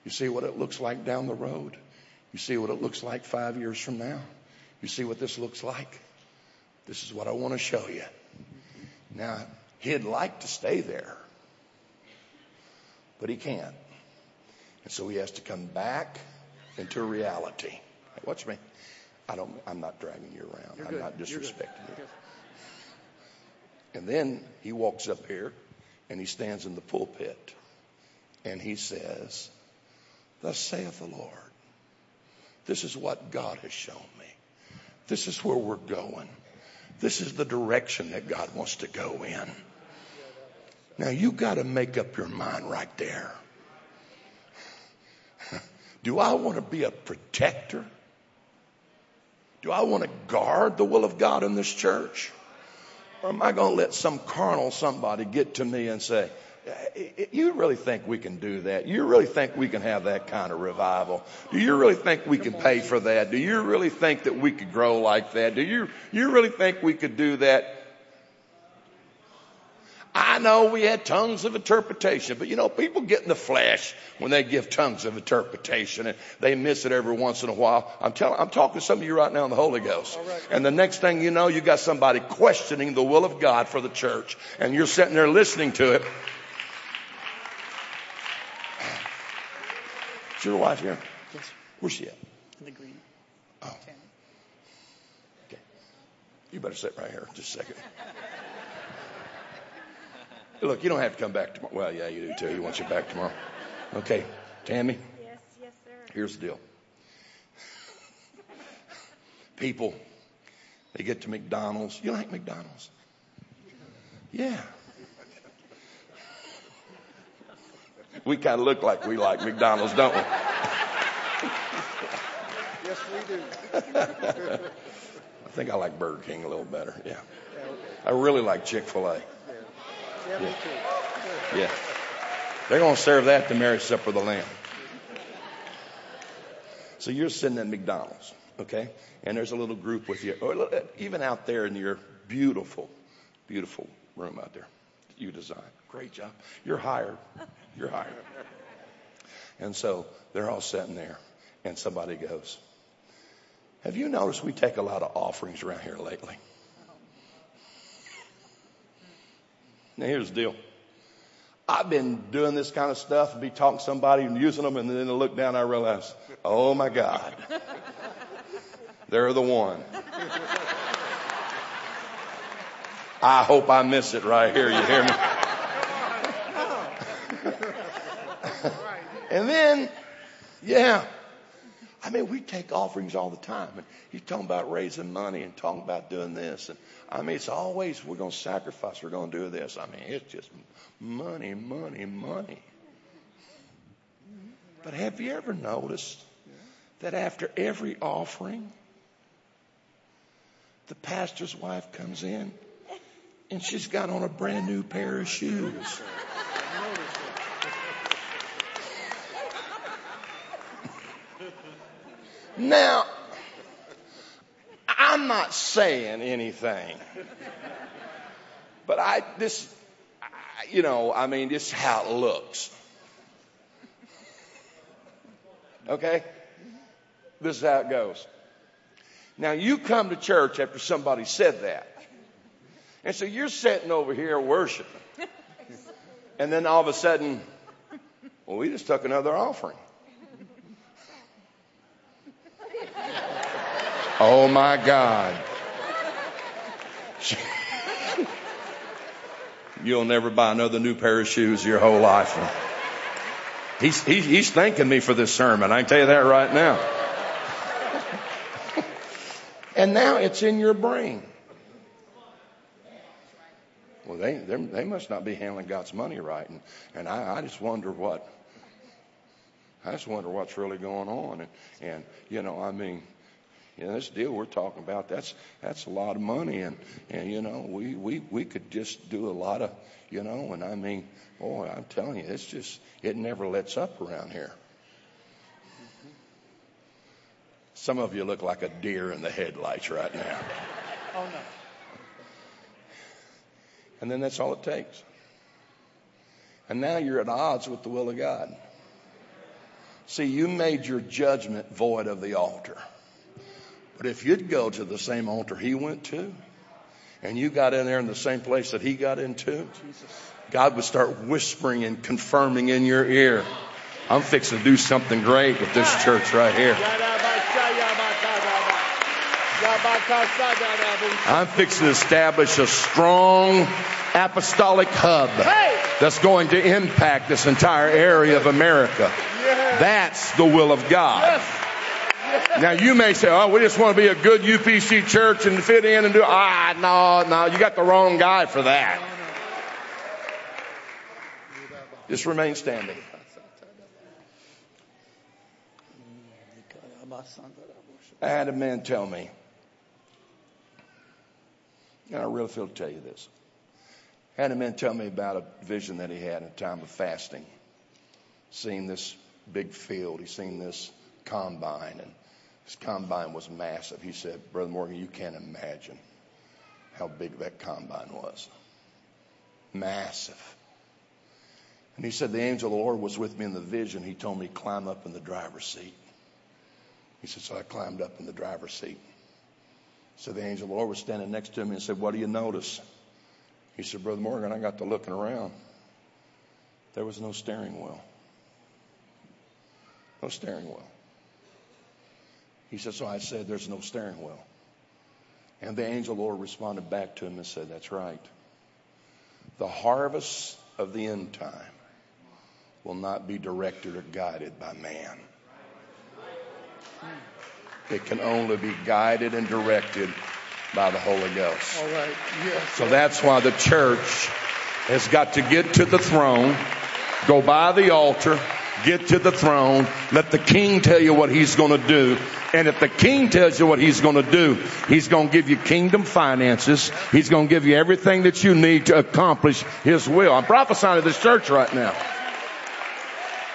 You see what it looks like down the road? You see what it looks like five years from now? You see what this looks like? This is what I want to show you. Now, he'd like to stay there, but he can't. And so he has to come back into reality. Hey, watch me. I don't, I'm not dragging you around. You're I'm good. not disrespecting you. And then he walks up here and he stands in the pulpit and he says, Thus saith the Lord. This is what God has shown me. This is where we're going. This is the direction that God wants to go in. Now you got to make up your mind right there. Do I want to be a protector? Do I want to guard the will of God in this church? Or am I going to let some carnal somebody get to me and say, you really think we can do that? You really think we can have that kind of revival? Do you really think we can pay for that? Do you really think that we could grow like that? Do you, you really think we could do that? I know we had tongues of interpretation, but you know, people get in the flesh when they give tongues of interpretation and they miss it every once in a while. I'm telling, I'm talking to some of you right now in the Holy Ghost. And the next thing you know, you got somebody questioning the will of God for the church and you're sitting there listening to it. Is your wife here? Yes, Where's she at? in the green. Oh. Okay. You better sit right here just a second. Look, you don't have to come back tomorrow. Well, yeah, you do too. He wants you back tomorrow. Okay, Tammy, Yes, yes, sir. here's the deal. People, they get to McDonald's. You like McDonald's? Yeah. We kind of look like we like McDonald's, don't we? Yes, we do. I think I like Burger King a little better. Yeah. I really like Chick fil A. Yeah, me too. Yeah. They're going to serve that to marriage supper of the Lamb. So you're sitting at McDonald's, okay? And there's a little group with you, or even out there in your beautiful, beautiful room out there you design. Great job. You're hired. You're hired. And so they're all sitting there, and somebody goes, Have you noticed we take a lot of offerings around here lately? Now here's the deal. I've been doing this kind of stuff and be talking to somebody and using them and then I look down I realize, oh my God. They're the one. I hope I miss it right here. You hear me? and then, yeah. I mean, we take offerings all the time. And he's talking about raising money and talking about doing this. And I mean, it's always, we're going to sacrifice. We're going to do this. I mean, it's just money, money, money. But have you ever noticed that after every offering, the pastor's wife comes in and she's got on a brand new pair of shoes? Now, I'm not saying anything, but I, this, I, you know, I mean, this is how it looks. Okay? This is how it goes. Now, you come to church after somebody said that. And so you're sitting over here worshiping. And then all of a sudden, well, we just took another offering. Oh my God. You'll never buy another new pair of shoes your whole life. He's, he's, he's thanking me for this sermon. I can tell you that right now. and now it's in your brain. Well, they, they're- must not be handling God's money right. And, and I, I just wonder what, I just wonder what's really going on. And, and you know, I mean, you know, this deal we're talking about, that's, that's a lot of money. And, and, you know, we, we, we could just do a lot of, you know, and I mean, boy, I'm telling you, it's just, it never lets up around here. Some of you look like a deer in the headlights right now. Oh no. And then that's all it takes. And now you're at odds with the will of God. See, you made your judgment void of the altar. But if you'd go to the same altar he went to, and you got in there in the same place that he got into, God would start whispering and confirming in your ear I'm fixing to do something great with this church right here. I'm fixing to establish a strong apostolic hub that's going to impact this entire area of America. That's the will of God. Now you may say, "Oh, we just want to be a good UPC church and fit in and do." Ah, no, no, you got the wrong guy for that. Just remain standing. I had a man tell me, and I really feel to tell you this. Had a man tell me about a vision that he had in a time of fasting. Seeing this big field, he seen this combine, and this combine was massive. He said, Brother Morgan, you can't imagine how big that combine was. Massive. And he said, The angel of the Lord was with me in the vision. He told me, climb up in the driver's seat. He said, So I climbed up in the driver's seat. So the angel of the Lord was standing next to me and said, What do you notice? He said, Brother Morgan, I got to looking around. There was no steering wheel. No steering wheel. He said, So I said, There's no steering wheel. And the angel of the Lord responded back to him and said, That's right. The harvest of the end time will not be directed or guided by man. It can only be guided and directed by the Holy Ghost. All right. Yes. So that's why the church has got to get to the throne, go by the altar, get to the throne, let the king tell you what he's going to do. And if the king tells you what he's going to do, he's going to give you kingdom finances. He's going to give you everything that you need to accomplish his will. I'm prophesying to this church right now.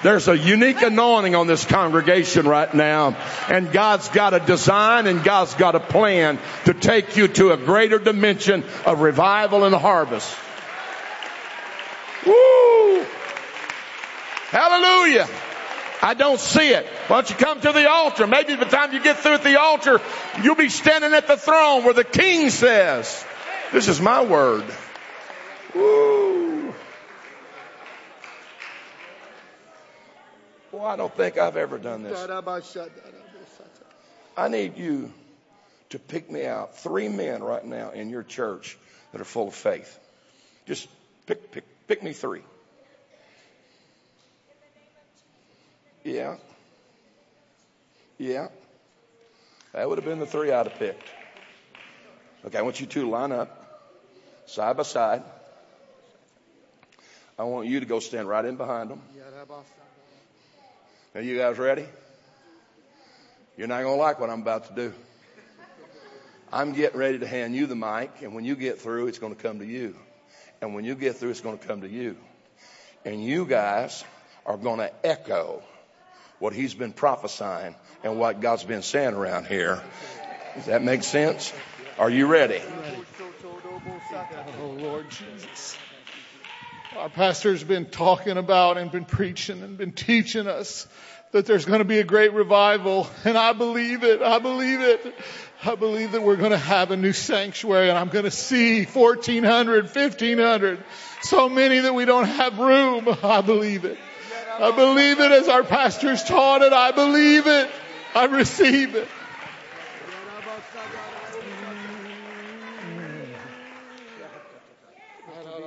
There's a unique anointing on this congregation right now. And God's got a design and God's got a plan to take you to a greater dimension of revival and harvest. Woo! Hallelujah. I don't see it. Why don't you come to the altar? Maybe by the time you get through at the altar, you'll be standing at the throne where the king says, this is my word. Woo! Well, I don't think I've ever done this. I need you to pick me out three men right now in your church that are full of faith. Just pick, pick, pick me three. Yeah. Yeah. That would have been the three I'd have picked. Okay, I want you two to line up side by side. I want you to go stand right in behind them. Are you guys ready? You're not going to like what I'm about to do. I'm getting ready to hand you the mic, and when you get through, it's going to come to you. And when you get through, it's going to come to you. And you guys are going to echo what he's been prophesying and what God's been saying around here. Does that make sense? Are you ready? Oh, Lord Jesus. Our pastor's been talking about and been preaching and been teaching us that there's going to be a great revival. And I believe it. I believe it. I believe that we're going to have a new sanctuary and I'm going to see 1400, 1500, so many that we don't have room. I believe it. I believe it as our pastors taught it. I believe it. I receive it.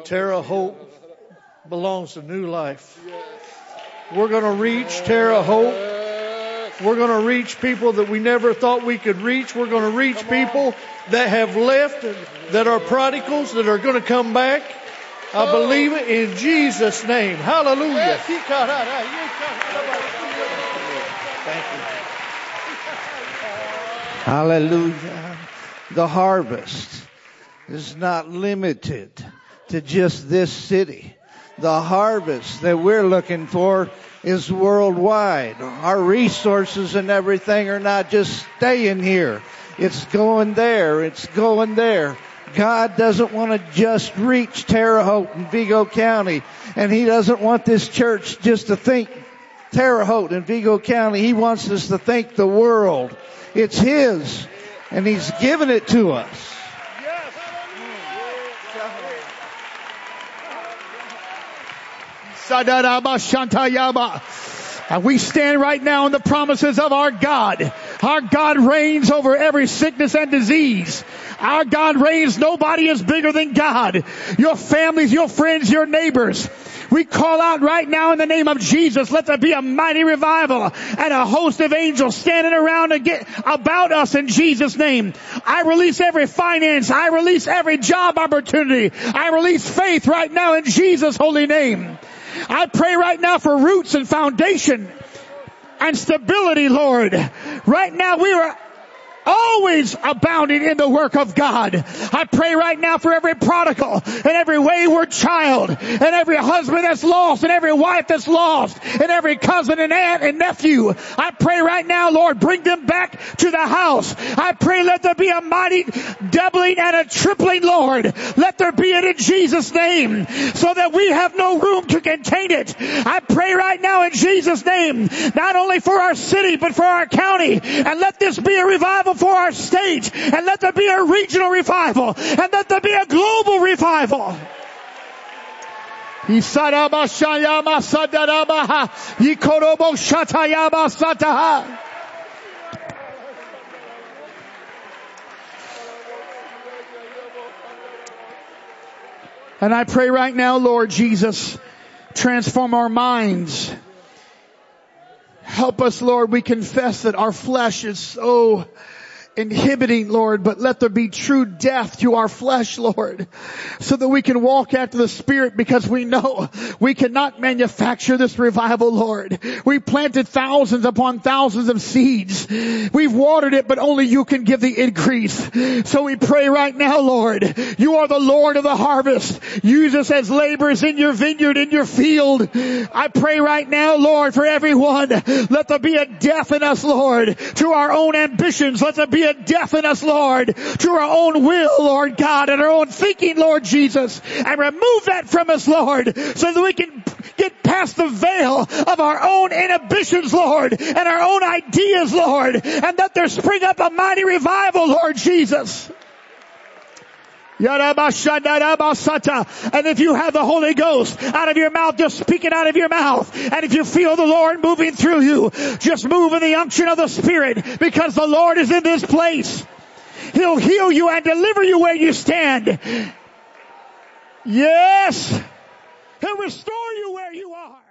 Terre Haute belongs to New Life. We're going to reach Terre Haute. We're going to reach people that we never thought we could reach. We're going to reach people that have left, that are prodigals, that are going to come back. I believe it in Jesus' name. Hallelujah. Thank you. Hallelujah. The harvest is not limited to just this city. The harvest that we're looking for is worldwide. Our resources and everything are not just staying here. It's going there. It's going there. God doesn't want to just reach Terre Haute and Vigo County, and He doesn't want this church just to think Terre Haute and Vigo County. He wants us to think the world. It's His, and He's given it to us. And we stand right now in the promises of our God. Our God reigns over every sickness and disease. Our God reigns. Nobody is bigger than God. Your families, your friends, your neighbors. We call out right now in the name of Jesus, let there be a mighty revival and a host of angels standing around get about us in Jesus name. I release every finance. I release every job opportunity. I release faith right now in Jesus holy name. I pray right now for roots and foundation and stability, Lord. Right now we are always abounding in the work of God. I pray right now for every prodigal and every wayward child and every husband that's lost and every wife that's lost and every cousin and aunt and nephew. I pray right now, Lord, bring them back to the house. I pray let there be a mighty doubling and a tripling, Lord. Let there be it in Jesus name so that we have no room to contain it. I pray right now in Jesus name, not only for our city, but for our county and let this be a revival for our state and let there be a regional revival and let there be a global revival. And I pray right now, Lord Jesus, transform our minds. Help us, Lord. We confess that our flesh is so inhibiting, Lord, but let there be true death to our flesh, Lord, so that we can walk after the Spirit because we know we cannot manufacture this revival, Lord. We planted thousands upon thousands of seeds. We've watered it, but only you can give the increase. So we pray right now, Lord, you are the Lord of the harvest. Use us as laborers in your vineyard, in your field. I pray right now, Lord, for everyone. Let there be a death in us, Lord, to our own ambitions. Let there be a death in us, Lord, to our own will, Lord God, and our own thinking, Lord Jesus, and remove that from us, Lord, so that we can get past the veil of our own inhibitions, Lord, and our own ideas, Lord, and that there spring up a mighty revival, Lord Jesus. And if you have the Holy Ghost out of your mouth, just speak it out of your mouth. And if you feel the Lord moving through you, just move in the unction of the Spirit because the Lord is in this place. He'll heal you and deliver you where you stand. Yes. He'll restore you where you are.